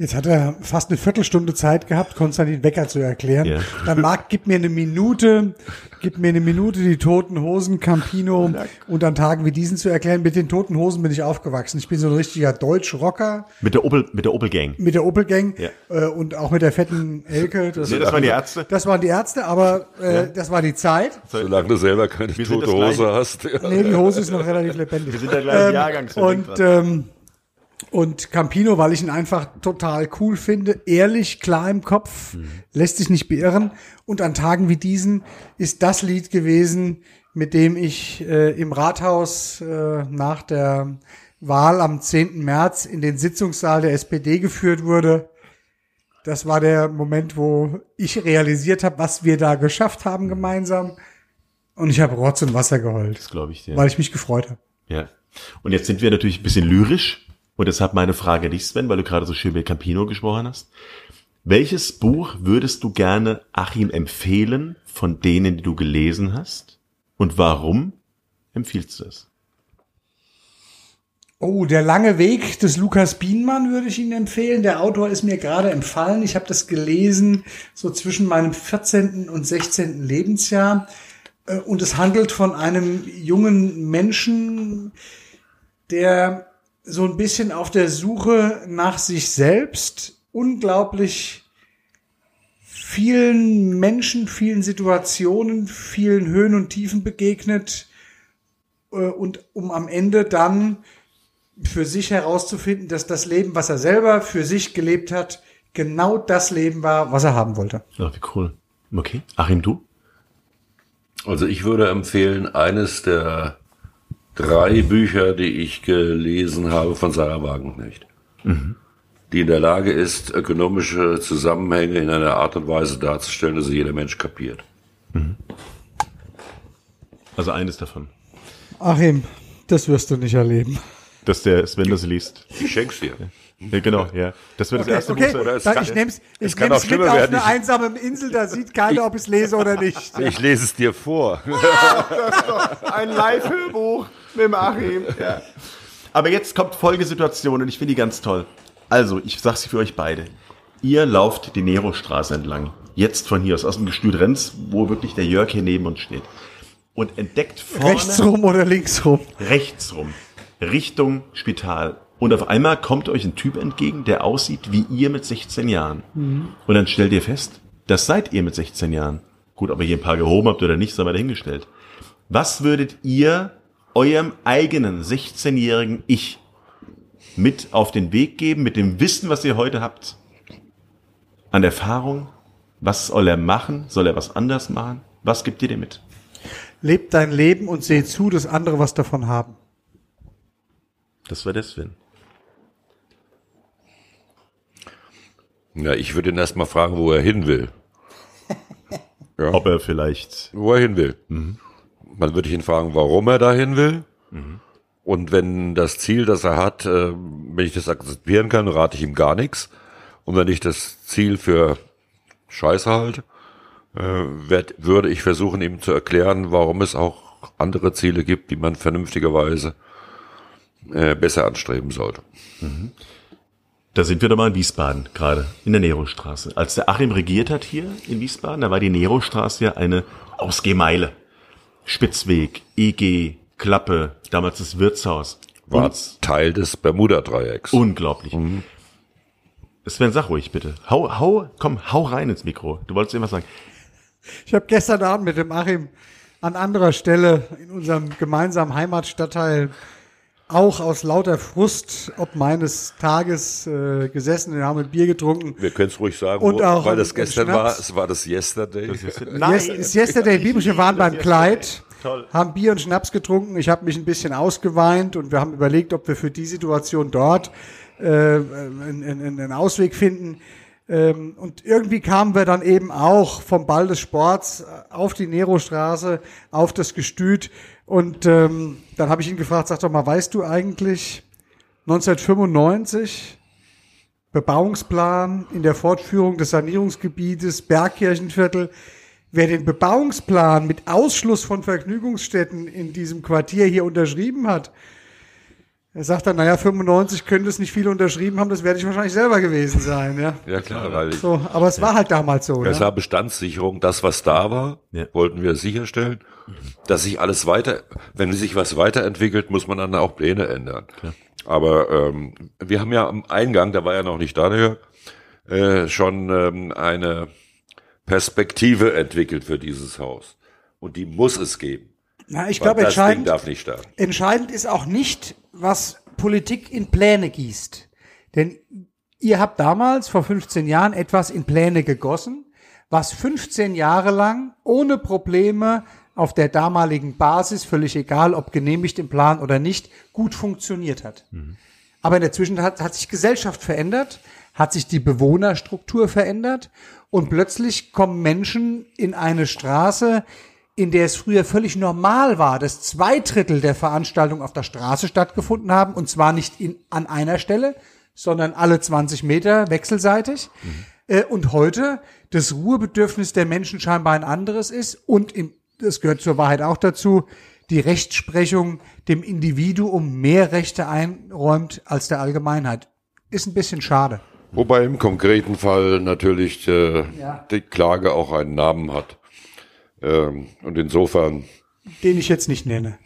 Jetzt hat er fast eine Viertelstunde Zeit gehabt, Konstantin Wecker zu erklären. Ja. Dann Marc, gib mir eine Minute, gib mir eine Minute die Toten Hosen, Campino und an Tagen wie diesen zu erklären. Mit den Toten Hosen bin ich aufgewachsen. Ich bin so ein richtiger Deutsch-Rocker Mit der Opel, mit der Opel Gang. mit der Opel-Gang Ja. äh, und auch mit der fetten Elke. Das, Nee, das waren die Ärzte. das waren die Ärzte, aber äh, das war die Zeit. Solange du selber keine tote Hose Gleiche. hast. Ja. Nee, die Hose ist noch relativ lebendig. Wir sind der gleichen Jahrgang, Sven, denk Und ähm, Und Campino, weil ich ihn einfach total cool finde, ehrlich, klar im Kopf, lässt sich nicht beirren. Und an Tagen wie diesen ist das Lied gewesen, mit dem ich äh, im Rathaus äh, nach der Wahl am 10. März in den Sitzungssaal der SPD geführt wurde. Das war der Moment, wo ich realisiert habe, was wir da geschafft haben gemeinsam. Und ich habe Rotz und Wasser geheult, Das glaube ich dir. weil ich mich gefreut habe. Ja. Und jetzt sind wir natürlich ein bisschen lyrisch. Und deshalb meine Frage an dich, Sven, weil du gerade so schön mit Campino gesprochen hast. Welches Buch würdest du gerne Achim empfehlen von denen, die du gelesen hast? Und warum empfiehlst du es? Oh, der lange Weg des Lukas Bienmann würde ich Ihnen empfehlen. Der Autor ist mir gerade empfallen. Ich habe das gelesen so zwischen meinem 14. und 16. Lebensjahr. Äh, Und es handelt von einem jungen Menschen, der so ein bisschen auf der Suche nach sich selbst unglaublich vielen Menschen, vielen Situationen, vielen Höhen und Tiefen begegnet äh, und um am Ende dann für sich herauszufinden, dass das Leben, was er selber für sich gelebt hat, genau das Leben war, was er haben wollte. Ja, wie cool. Okay. Achim, du? Also ich würde empfehlen, eines der drei Bücher, die ich gelesen habe von Sarah Wagenknecht, die in der Lage ist, ökonomische Zusammenhänge in einer Art und Weise darzustellen, dass sie jeder Mensch kapiert. Also eines davon. Achim, das wirst du nicht erleben. Dass der Sven das liest. Ich schenk's dir. Ja, genau, ja. Das wird das erste Okay, Buch sein. oder es dann, kann- ich nehm's, ich es kann nehm's auch mit auf werden. eine einsame Insel, da sieht keiner, ob ich es lese oder nicht. Ich lese es dir vor. Ein Live-Hörbuch mit dem Achim. Ja. Aber jetzt kommt Folgesituation und ich finde die ganz toll. Also, ich sag's für euch beide. Ihr lauft die Nerostraße entlang. Jetzt von hier aus, aus dem Gestüt Renz, wo wirklich der Jörg hier neben uns steht. Und entdeckt vorne Rechts rum oder links rum. rechts rum, Richtung Spital. Und auf einmal kommt euch ein Typ entgegen, der aussieht wie ihr mit 16 Jahren. Und dann stellt ihr fest, das seid ihr mit 16 Jahren. Gut, ob ihr hier ein paar gehoben habt oder nicht, sei mal dahingestellt. Was würdet ihr eurem eigenen 16-jährigen Ich mit auf den Weg geben, mit dem Wissen, was ihr heute habt, an Erfahrung? Was soll er machen? Soll er was anders machen? Was gibt ihr dir mit? Lebt dein Leben und seh zu, dass andere was davon haben. Das war der Sven. Ja, ich würde ihn erst mal fragen, wo er hin will. Ob er vielleicht Wo er hin will. Dann würde ihn fragen, warum er dahin will. Und wenn das Ziel, das er hat, äh, wenn ich das akzeptieren kann, rate ich ihm gar nichts. Und wenn ich das Ziel für Scheiße halte, äh, würde ich versuchen, ihm zu erklären, warum es auch andere Ziele gibt, die man vernünftigerweise äh, besser anstreben sollte. Da sind wir doch mal in Wiesbaden, gerade in der Nerostraße. Als der Achim regiert hat hier in Wiesbaden, da war die Nerostraße ja eine Ausgehmeile. Spitzweg, EG, Klappe, damals das Wirtshaus. War Und Teil des Bermuda-Dreiecks. unglaublich. Sven, sag ruhig bitte. Hau, hau, komm, hau rein ins Mikro. Du wolltest irgendwas sagen. Ich habe gestern Abend mit dem Achim an anderer Stelle in unserem gemeinsamen Heimatstadtteil auch aus lauter Frust ob meines Tages äh, gesessen. Wir haben ein Bier getrunken. Wir können es ruhig sagen, Und wo, auch weil das gestern war. Es war das Yesterday. Yes, ist yesterday Bibisch, wir waren beim Kleid, Toll. haben Bier und Schnaps getrunken. Ich habe mich ein bisschen ausgeweint und wir haben überlegt, ob wir für die Situation dort äh, einen, einen, einen Ausweg finden. Ähm, und irgendwie kamen wir dann eben auch vom Ball des Sports auf die Nerostraße, auf das Gestüt. Und ähm, dann habe ich ihn gefragt, sag doch mal, weißt du eigentlich 1995 Bebauungsplan in der Fortführung des Sanierungsgebietes Bergkirchenviertel. Wer den Bebauungsplan mit Ausschluss von Vergnügungsstätten in diesem Quartier hier unterschrieben hat, er sagt dann, naja, 95 könnte es nicht viele unterschrieben haben, das werde ich wahrscheinlich selber gewesen sein, ja. Ja klar, weil ich, So, aber es war halt damals so, das ne? war Bestandssicherung, das was da war, Ja. wollten wir sicherstellen, dass sich alles weiter, wenn sich was weiterentwickelt, muss man dann auch Pläne ändern. Aber ähm, wir haben ja am Eingang, da war ja noch nicht da, der Jörg, äh, schon ähm, eine Perspektive entwickelt für dieses Haus. Und die muss es geben. Na, ich glaube, entscheidend, entscheidend ist auch nicht, was Politik in Pläne gießt. Denn ihr habt damals vor 15 Jahren etwas in Pläne gegossen, was 15 Jahre lang ohne Probleme auf der damaligen Basis, völlig egal, ob genehmigt im Plan oder nicht, gut funktioniert hat. Aber in der Zwischenzeit hat, hat sich Gesellschaft verändert, hat sich die Bewohnerstruktur verändert und plötzlich kommen Menschen in eine Straße, in der es früher völlig normal war, dass zwei Drittel der Veranstaltungen auf der Straße stattgefunden haben und zwar nicht in, an einer Stelle, sondern alle 20 Meter wechselseitig. Äh, und heute das Ruhebedürfnis der Menschen scheinbar ein anderes ist und im, das gehört zur Wahrheit auch dazu, die Rechtsprechung dem Individuum mehr Rechte einräumt als der Allgemeinheit. Ist ein bisschen schade. Wobei im konkreten Fall natürlich äh, Ja. die Klage auch einen Namen hat. Ähm, und insofern, Den ich jetzt nicht nenne.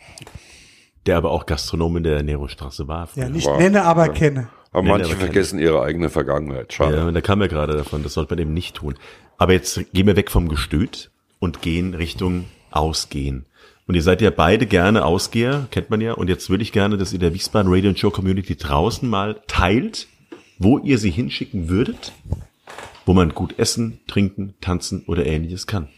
Der aber auch Gastronom in der Nerostraße war. Ja, nicht Wow. nenne, aber Ja. kenne. aber Nee, manche aber vergessen ihre eigene Vergangenheit. Schade. Ja, und da kam ja gerade davon, das sollte man eben nicht tun. Aber jetzt gehen wir weg vom Gestüt und gehen Richtung Ausgehen. Und ihr seid ja beide gerne Ausgeher, kennt man ja. Und jetzt würde ich gerne, dass ihr der Wiesbaden Radio and Show Community draußen mal teilt, wo ihr sie hinschicken würdet, wo man gut essen, trinken, tanzen oder ähnliches kann.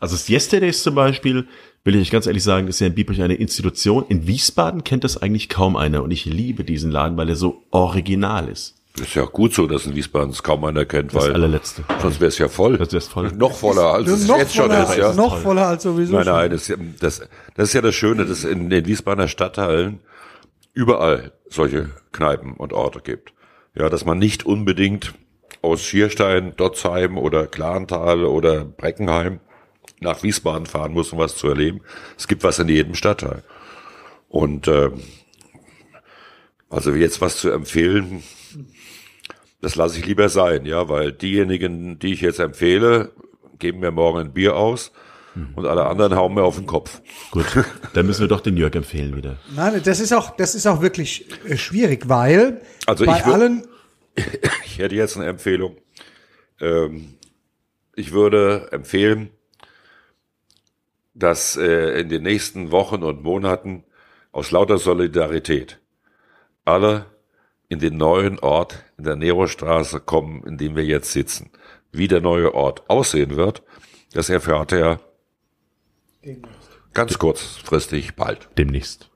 Also das Yesterdays zum Beispiel, will ich euch ganz ehrlich sagen, ist ja in Biebrich eine Institution. In Wiesbaden kennt das eigentlich kaum einer. Und ich liebe diesen Laden, weil er so original ist. Ist ja auch gut so, dass in Wiesbaden es kaum einer kennt, Das weil allerletzte. sonst wäre es ja voll. Das wär's voll. Noch voller, als es noch jetzt schon voller, ist. Ja. noch voller als sowieso. Nein, schon. nein, das, ist ja- das, das ist ja das Schöne, dass es in den Wiesbadener Stadtteilen überall solche Kneipen und Orte gibt. Ja, dass man nicht unbedingt aus Schierstein, Dotzheim oder Klarental oder Breckenheim nach Wiesbaden fahren muss, um was zu erleben. Es gibt was in jedem Stadtteil. Und ähm, also jetzt was zu empfehlen, das lasse ich lieber sein, ja, weil diejenigen, die ich jetzt empfehle, geben mir morgen ein Bier aus und alle anderen hauen mir auf den Kopf. Gut, dann müssen wir doch den Jörg empfehlen wieder. Nein, das ist auch, das ist auch wirklich äh, schwierig, weil Also bei ich allen, Ich hätte jetzt eine Empfehlung. Ähm, ich würde empfehlen, dass äh, in den nächsten Wochen und Monaten aus lauter Solidarität alle in den neuen Ort in der Nerostraße kommen, in dem wir jetzt sitzen. Wie der neue Ort aussehen wird, das erfährt er ganz kurzfristig bald. Demnächst.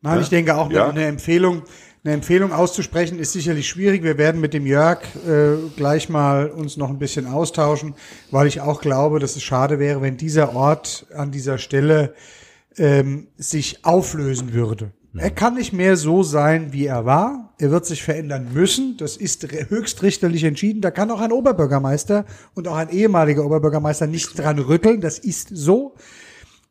nein, ich denke auch Ja. eine Empfehlung, eine Empfehlung auszusprechen ist sicherlich schwierig. Wir werden mit dem Jörg äh, gleich mal uns noch ein bisschen austauschen, weil ich auch glaube, dass es schade wäre, wenn dieser Ort an dieser Stelle ähm, sich auflösen würde. Er kann nicht mehr so sein, wie er war. Er wird sich verändern müssen. Das ist höchstrichterlich entschieden. Da kann auch ein Oberbürgermeister und auch ein ehemaliger Oberbürgermeister nicht dran rütteln. Das ist so.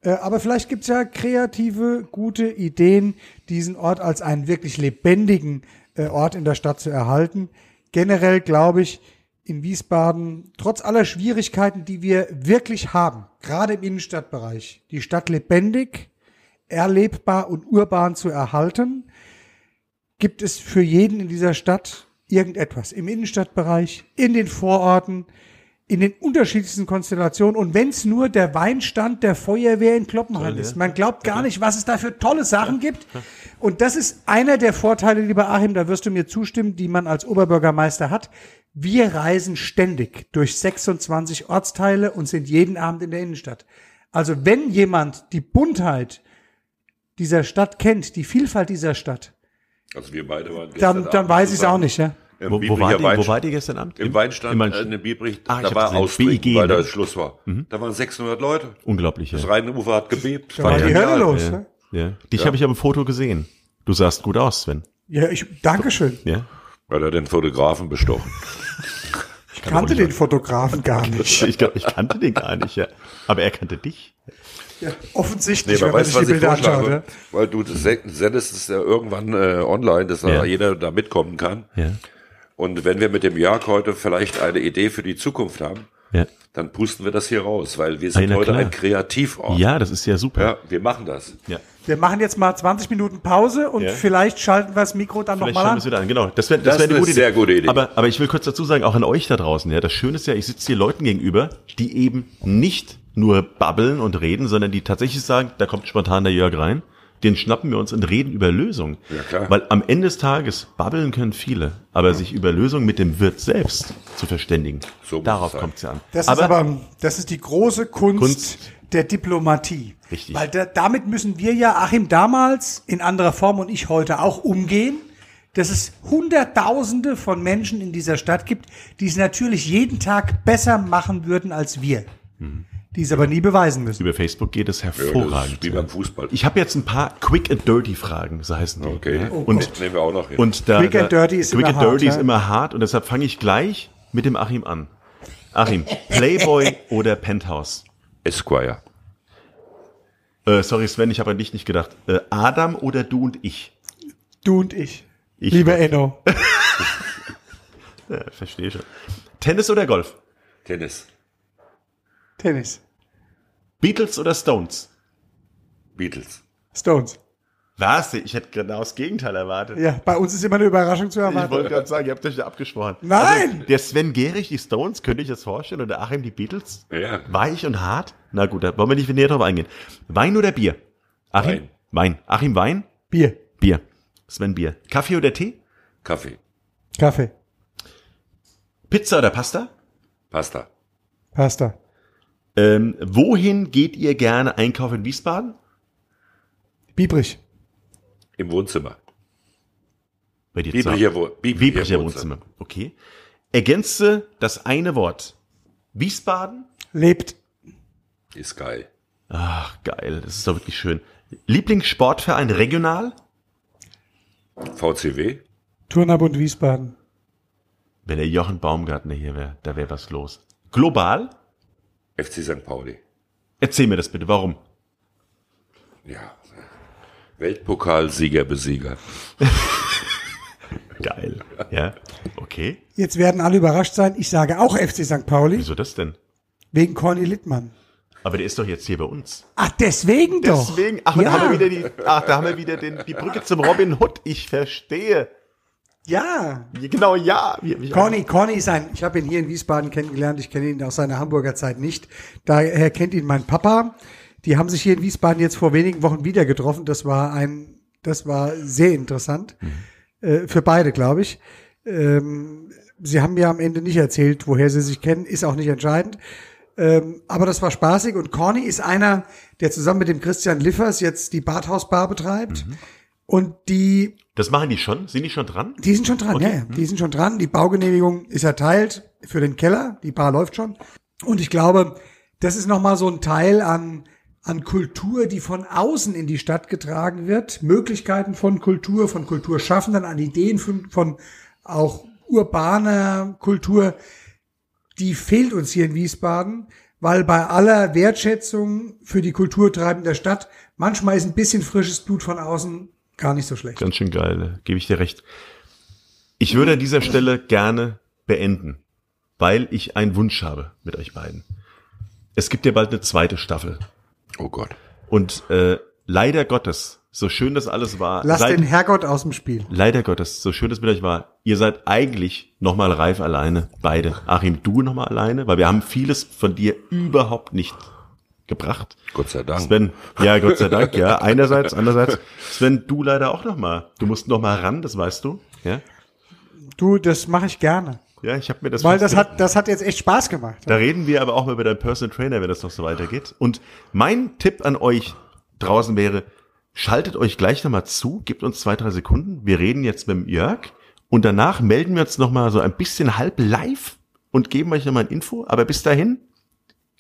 Äh, Aber vielleicht gibt's ja kreative, gute Ideen, diesen Ort als einen wirklich lebendigen äh, Ort in der Stadt zu erhalten. Generell glaube ich, in Wiesbaden, trotz aller Schwierigkeiten, die wir wirklich haben, gerade im Innenstadtbereich, die Stadt lebendig, erlebbar und urban zu erhalten, gibt es für jeden in dieser Stadt irgendetwas. Im Innenstadtbereich, in den Vororten, in den unterschiedlichsten Konstellationen. Und wenn es nur der Weinstand der Feuerwehr in Kloppenheim ist. Man glaubt gar nicht, was es da für tolle Sachen gibt. Und das ist einer der Vorteile, lieber Achim, da wirst du mir zustimmen, die man als Oberbürgermeister hat. Wir reisen ständig durch 26 Ortsteile und sind jeden Abend in der Innenstadt. Also wenn jemand die Buntheit dieser Stadt kennt, die Vielfalt dieser Stadt, Also wir beide waren gestern dann, dann weiß ich es auch nicht, ja. Im Wo, wo, wart ihr, wo wart ihr gestern Abend? Im Weinstand, Im äh, in dem Biebrich, Ah, da war BIG, weil da ne? Schluss war. Da waren 600 Leute. Unglaublich, ja. Das Rheinufer hat gebebt. Da war die. Hölle los. ja. Ne? ja. Dich habe ich am Foto gesehen. Du sahst gut aus, Sven. Ja, ich, Dankeschön. Ja. Weil er den Fotografen bestochen. Ich kannte den Fotografen gar nicht. Ich, glaub, ich kannte den gar nicht, ja. Aber er kannte dich. Ja, Nee, offensichtlich, aber wenn man weißt sich du, die Bilder anschaut. Ja. Weil du sendest es ja irgendwann äh, online, dass da Ja. jeder da mitkommen kann. Ja. Und wenn wir mit dem Jörg heute vielleicht eine Idee für die Zukunft haben, Ja. dann pusten wir das hier raus, weil wir sind na heute klar. ein Kreativort. Ja, das ist ja super. Ja, wir machen das. Ja. Wir machen jetzt mal 20 Minuten Pause und Ja. vielleicht schalten wir das Mikro dann nochmal an. wieder an. Genau. Das wäre Das das wär eine sehr gute Idee. Aber, aber ich will kurz dazu sagen, auch an euch da draußen, ja, das Schöne ist ja, ich sitze hier Leuten gegenüber, die eben nicht nur babbeln und reden, sondern die tatsächlich sagen, da kommt spontan der Jörg rein. Den schnappen wir uns und reden über Lösungen. Ja, klar. Weil am Ende des Tages babbeln können viele, aber sich über Lösungen mit dem Wirt selbst zu verständigen, So darauf kommt es ja an. Das ist aber, das ist die große Kunst, Kunst. der Diplomatie. Richtig. Weil da, damit müssen wir ja, Achim damals in anderer Form und ich heute auch umgehen, dass es Hunderttausende von Menschen in dieser Stadt gibt, die es natürlich jeden Tag besser machen würden als wir. Mhm. Die es aber nie beweisen müssen. über Facebook geht es Ja, das hervorragend. ist wie beim Fußball. ich habe jetzt ein paar Quick and Dirty Fragen, so heißen die. Okay. Ja? Oh und Gott. Nehmen wir auch noch hin. Und da, Quick and Dirty ist Quick immer and Dirty hart, ist ja? immer hart und deshalb fange ich gleich mit dem Achim an. Achim, Playboy oder Penthouse? Esquire. Äh, sorry Sven, ich habe an dich nicht gedacht. Äh, Adam oder du und ich? Du und ich. Ich- Lieber Enno. Ja, verstehe schon. Tennis oder Golf? Tennis. Tennis. Beatles oder Stones? Beatles. Stones. Was? Ich hätte genau das Gegenteil erwartet. Ja, bei uns ist immer eine Überraschung zu Ich erwarten. wollte gerade sagen, ihr habt euch da abgesprochen. Nein! Also, der Sven Gehrig, die Stones, könnte ich das vorstellen? Oder Achim, die Beatles? Ja. Weich und hart? Na gut, da wollen wir nicht näher drauf eingehen. Wein oder Bier? Achim? Wein. Wein. Achim, Wein? Bier. Bier. Sven, Bier. Kaffee oder Tee? Kaffee. Kaffee. Pizza oder Pasta? Pasta. Pasta. Ähm, wohin geht ihr gerne einkaufen in Wiesbaden? Biebrich. Im Wohnzimmer. Bei dir Biebricher, zu Wo Hause. Biebricher Biebricher Wohnzimmer. Okay. Ergänze das eine Wort. Wiesbaden? Lebt. Ist geil. Ach, geil. Das ist doch wirklich schön. Lieblingssportverein regional? VCW. Turnabund Wiesbaden. Wenn der Jochen Baumgartner hier wäre, da wäre was los. Global? FC St. Pauli. Erzähl mir das bitte. Warum? Ja. Weltpokalsieger, Besieger. Geil. Ja. Okay. Jetzt werden alle überrascht sein. Ich sage auch FC St. Pauli Wieso das denn? wegen Corny Littmann. Aber der ist doch jetzt hier bei uns. Ach, deswegen doch. Deswegen, ach, ja. da haben wir wieder die, ach, da haben wir wieder den, die Brücke zum Robin Hood. Ich verstehe. Ja. Genau, ja. Wir- wir- Corny, Corny ist ein, ich habe ihn hier in Wiesbaden kennengelernt, ich kenne ihn aus seiner Hamburger Zeit nicht. Daher kennt ihn mein Papa. Die haben sich hier in Wiesbaden jetzt vor wenigen Wochen wieder getroffen. Das war ein, das war sehr interessant. Äh, für beide, glaube ich. Ähm, sie haben mir am Ende nicht erzählt, woher sie sich kennen, ist auch nicht entscheidend. Ähm, aber das war spaßig und Corny ist einer, der zusammen mit dem Christian Liffers jetzt die Badhausbar betreibt. Und die Das machen die schon? Sind die schon dran? die sind schon dran, ja, ja. Die sind schon dran. Die Baugenehmigung ist erteilt für den Keller. Die Bar läuft schon. Und ich glaube, das ist nochmal so ein Teil an, an Kultur, die von außen in die Stadt getragen wird. Möglichkeiten von Kultur, von Kulturschaffenden, an Ideen von, von auch urbaner Kultur. Die fehlt uns hier in Wiesbaden, weil bei aller Wertschätzung für die Kulturtreiben der Stadt manchmal ist ein bisschen frisches Blut von außen gar nicht so schlecht. Ganz schön geil, äh, gebe ich dir recht. Ich würde an dieser Stelle gerne beenden, weil ich einen Wunsch habe mit euch beiden. Es gibt ja bald eine zweite Staffel. Oh Gott. Und äh, leider Gottes, so schön das alles war, Lass seid, den Herrgott aus dem Spiel. leider Gottes, so schön das mit euch war, ihr seid eigentlich nochmal reif alleine, beide. Achim, du nochmal alleine, weil wir haben vieles von dir überhaupt nicht gebracht. Gott sei Dank. Sven, ja, Gott sei Dank, ja. Einerseits, andererseits, Sven, du leider auch noch mal. Du musst noch mal ran, das weißt du, ja. Du, das mache ich gerne. Ja, ich habe mir das. Weil das hat, das hat jetzt echt Spaß gemacht. Da reden wir aber auch mal über deinen Personal Trainer, wenn das noch so weitergeht. Und mein Tipp an euch draußen wäre, schaltet euch gleich nochmal zu, gebt uns zwei, drei Sekunden. Wir reden jetzt mit dem Jörg und danach melden wir uns nochmal so ein bisschen halb live und geben euch nochmal ein Info. Aber bis dahin,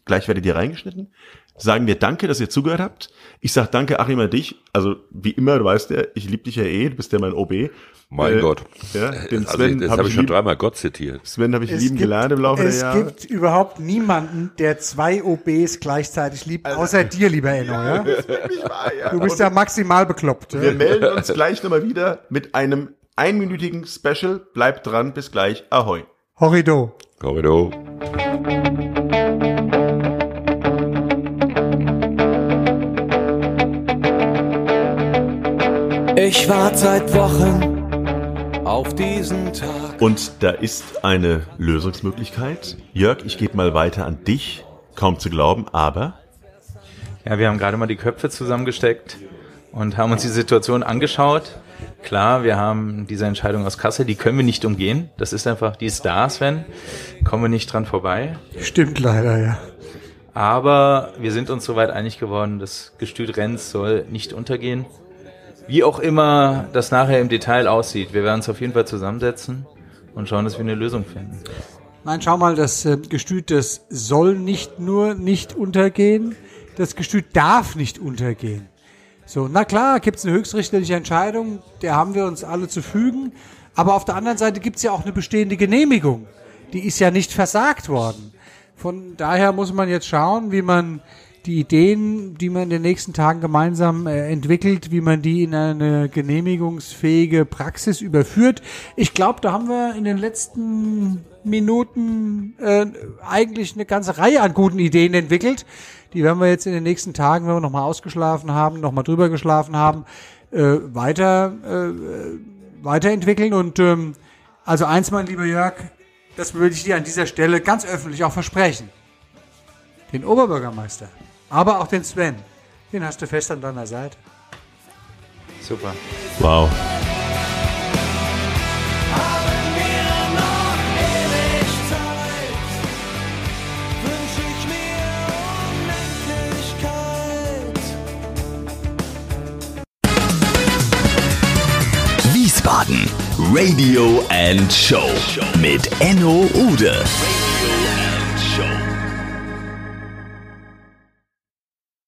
gleich werdet ihr reingeschnitten, sagen wir danke, dass ihr zugehört habt. Ich sag danke, Achim, an dich. Also wie immer, du weißt ja, ich liebe dich ja eh, du bist ja mein OB. Mein Äh, Gott. Ja, den also, Sven das habe habe ich, schon lieb, dreimal Gott zitiert. Sven hab ich Es lieben gibt- gelernt im Laufe der Es Jahre. gibt überhaupt niemanden, der zwei OBs gleichzeitig liebt, außer dir, lieber Enno. Ja? Du bist ja maximal bekloppt. Wir Ja? melden uns gleich nochmal wieder mit einem einminütigen Special. Bleibt dran, bis gleich. Ahoi. Horrido. Corridor. Ich warte seit Wochen auf diesen Tag. Und da ist eine Lösungsmöglichkeit. Jörg, ich gebe mal weiter an dich. Kaum zu glauben, aber Ja, wir haben gerade mal die Köpfe zusammengesteckt und haben uns die Situation angeschaut. Klar, wir haben diese Entscheidung aus Kassel, die können wir nicht umgehen. Das ist einfach, die ist da, Sven. Kommen wir nicht dran vorbei. Stimmt leider, ja. Aber wir sind uns soweit einig geworden, das Gestüt Renz soll nicht untergehen. Wie auch immer das nachher im Detail aussieht, wir werden uns auf jeden Fall zusammensetzen und schauen, dass wir eine Lösung finden. Nein, schau mal, das äh, Gestüt, das soll nicht nur nicht untergehen, das Gestüt darf nicht untergehen. So, na klar, gibt es eine höchstrichterliche Entscheidung, der haben wir uns alle zu fügen. Aber auf der anderen Seite gibt es ja auch eine bestehende Genehmigung. Die ist ja nicht versagt worden. Von daher muss man jetzt schauen, wie man die Ideen, die man in den nächsten Tagen gemeinsam äh, entwickelt, wie man die in eine genehmigungsfähige Praxis überführt. Ich glaube, da haben wir in den letzten Minuten äh, eigentlich eine ganze Reihe an guten Ideen entwickelt. Die werden wir jetzt in den nächsten Tagen, wenn wir nochmal ausgeschlafen haben, nochmal drüber geschlafen haben, äh, weiter äh, weiterentwickeln. Und ähm, also eins, mein lieber Jörg, das würde ich dir an dieser Stelle ganz öffentlich auch versprechen. Den Oberbürgermeister, aber auch den Sven, den hast du fest an deiner Seite. Super. Wow. Wiesbaden Radio and Show mit Enno Ude.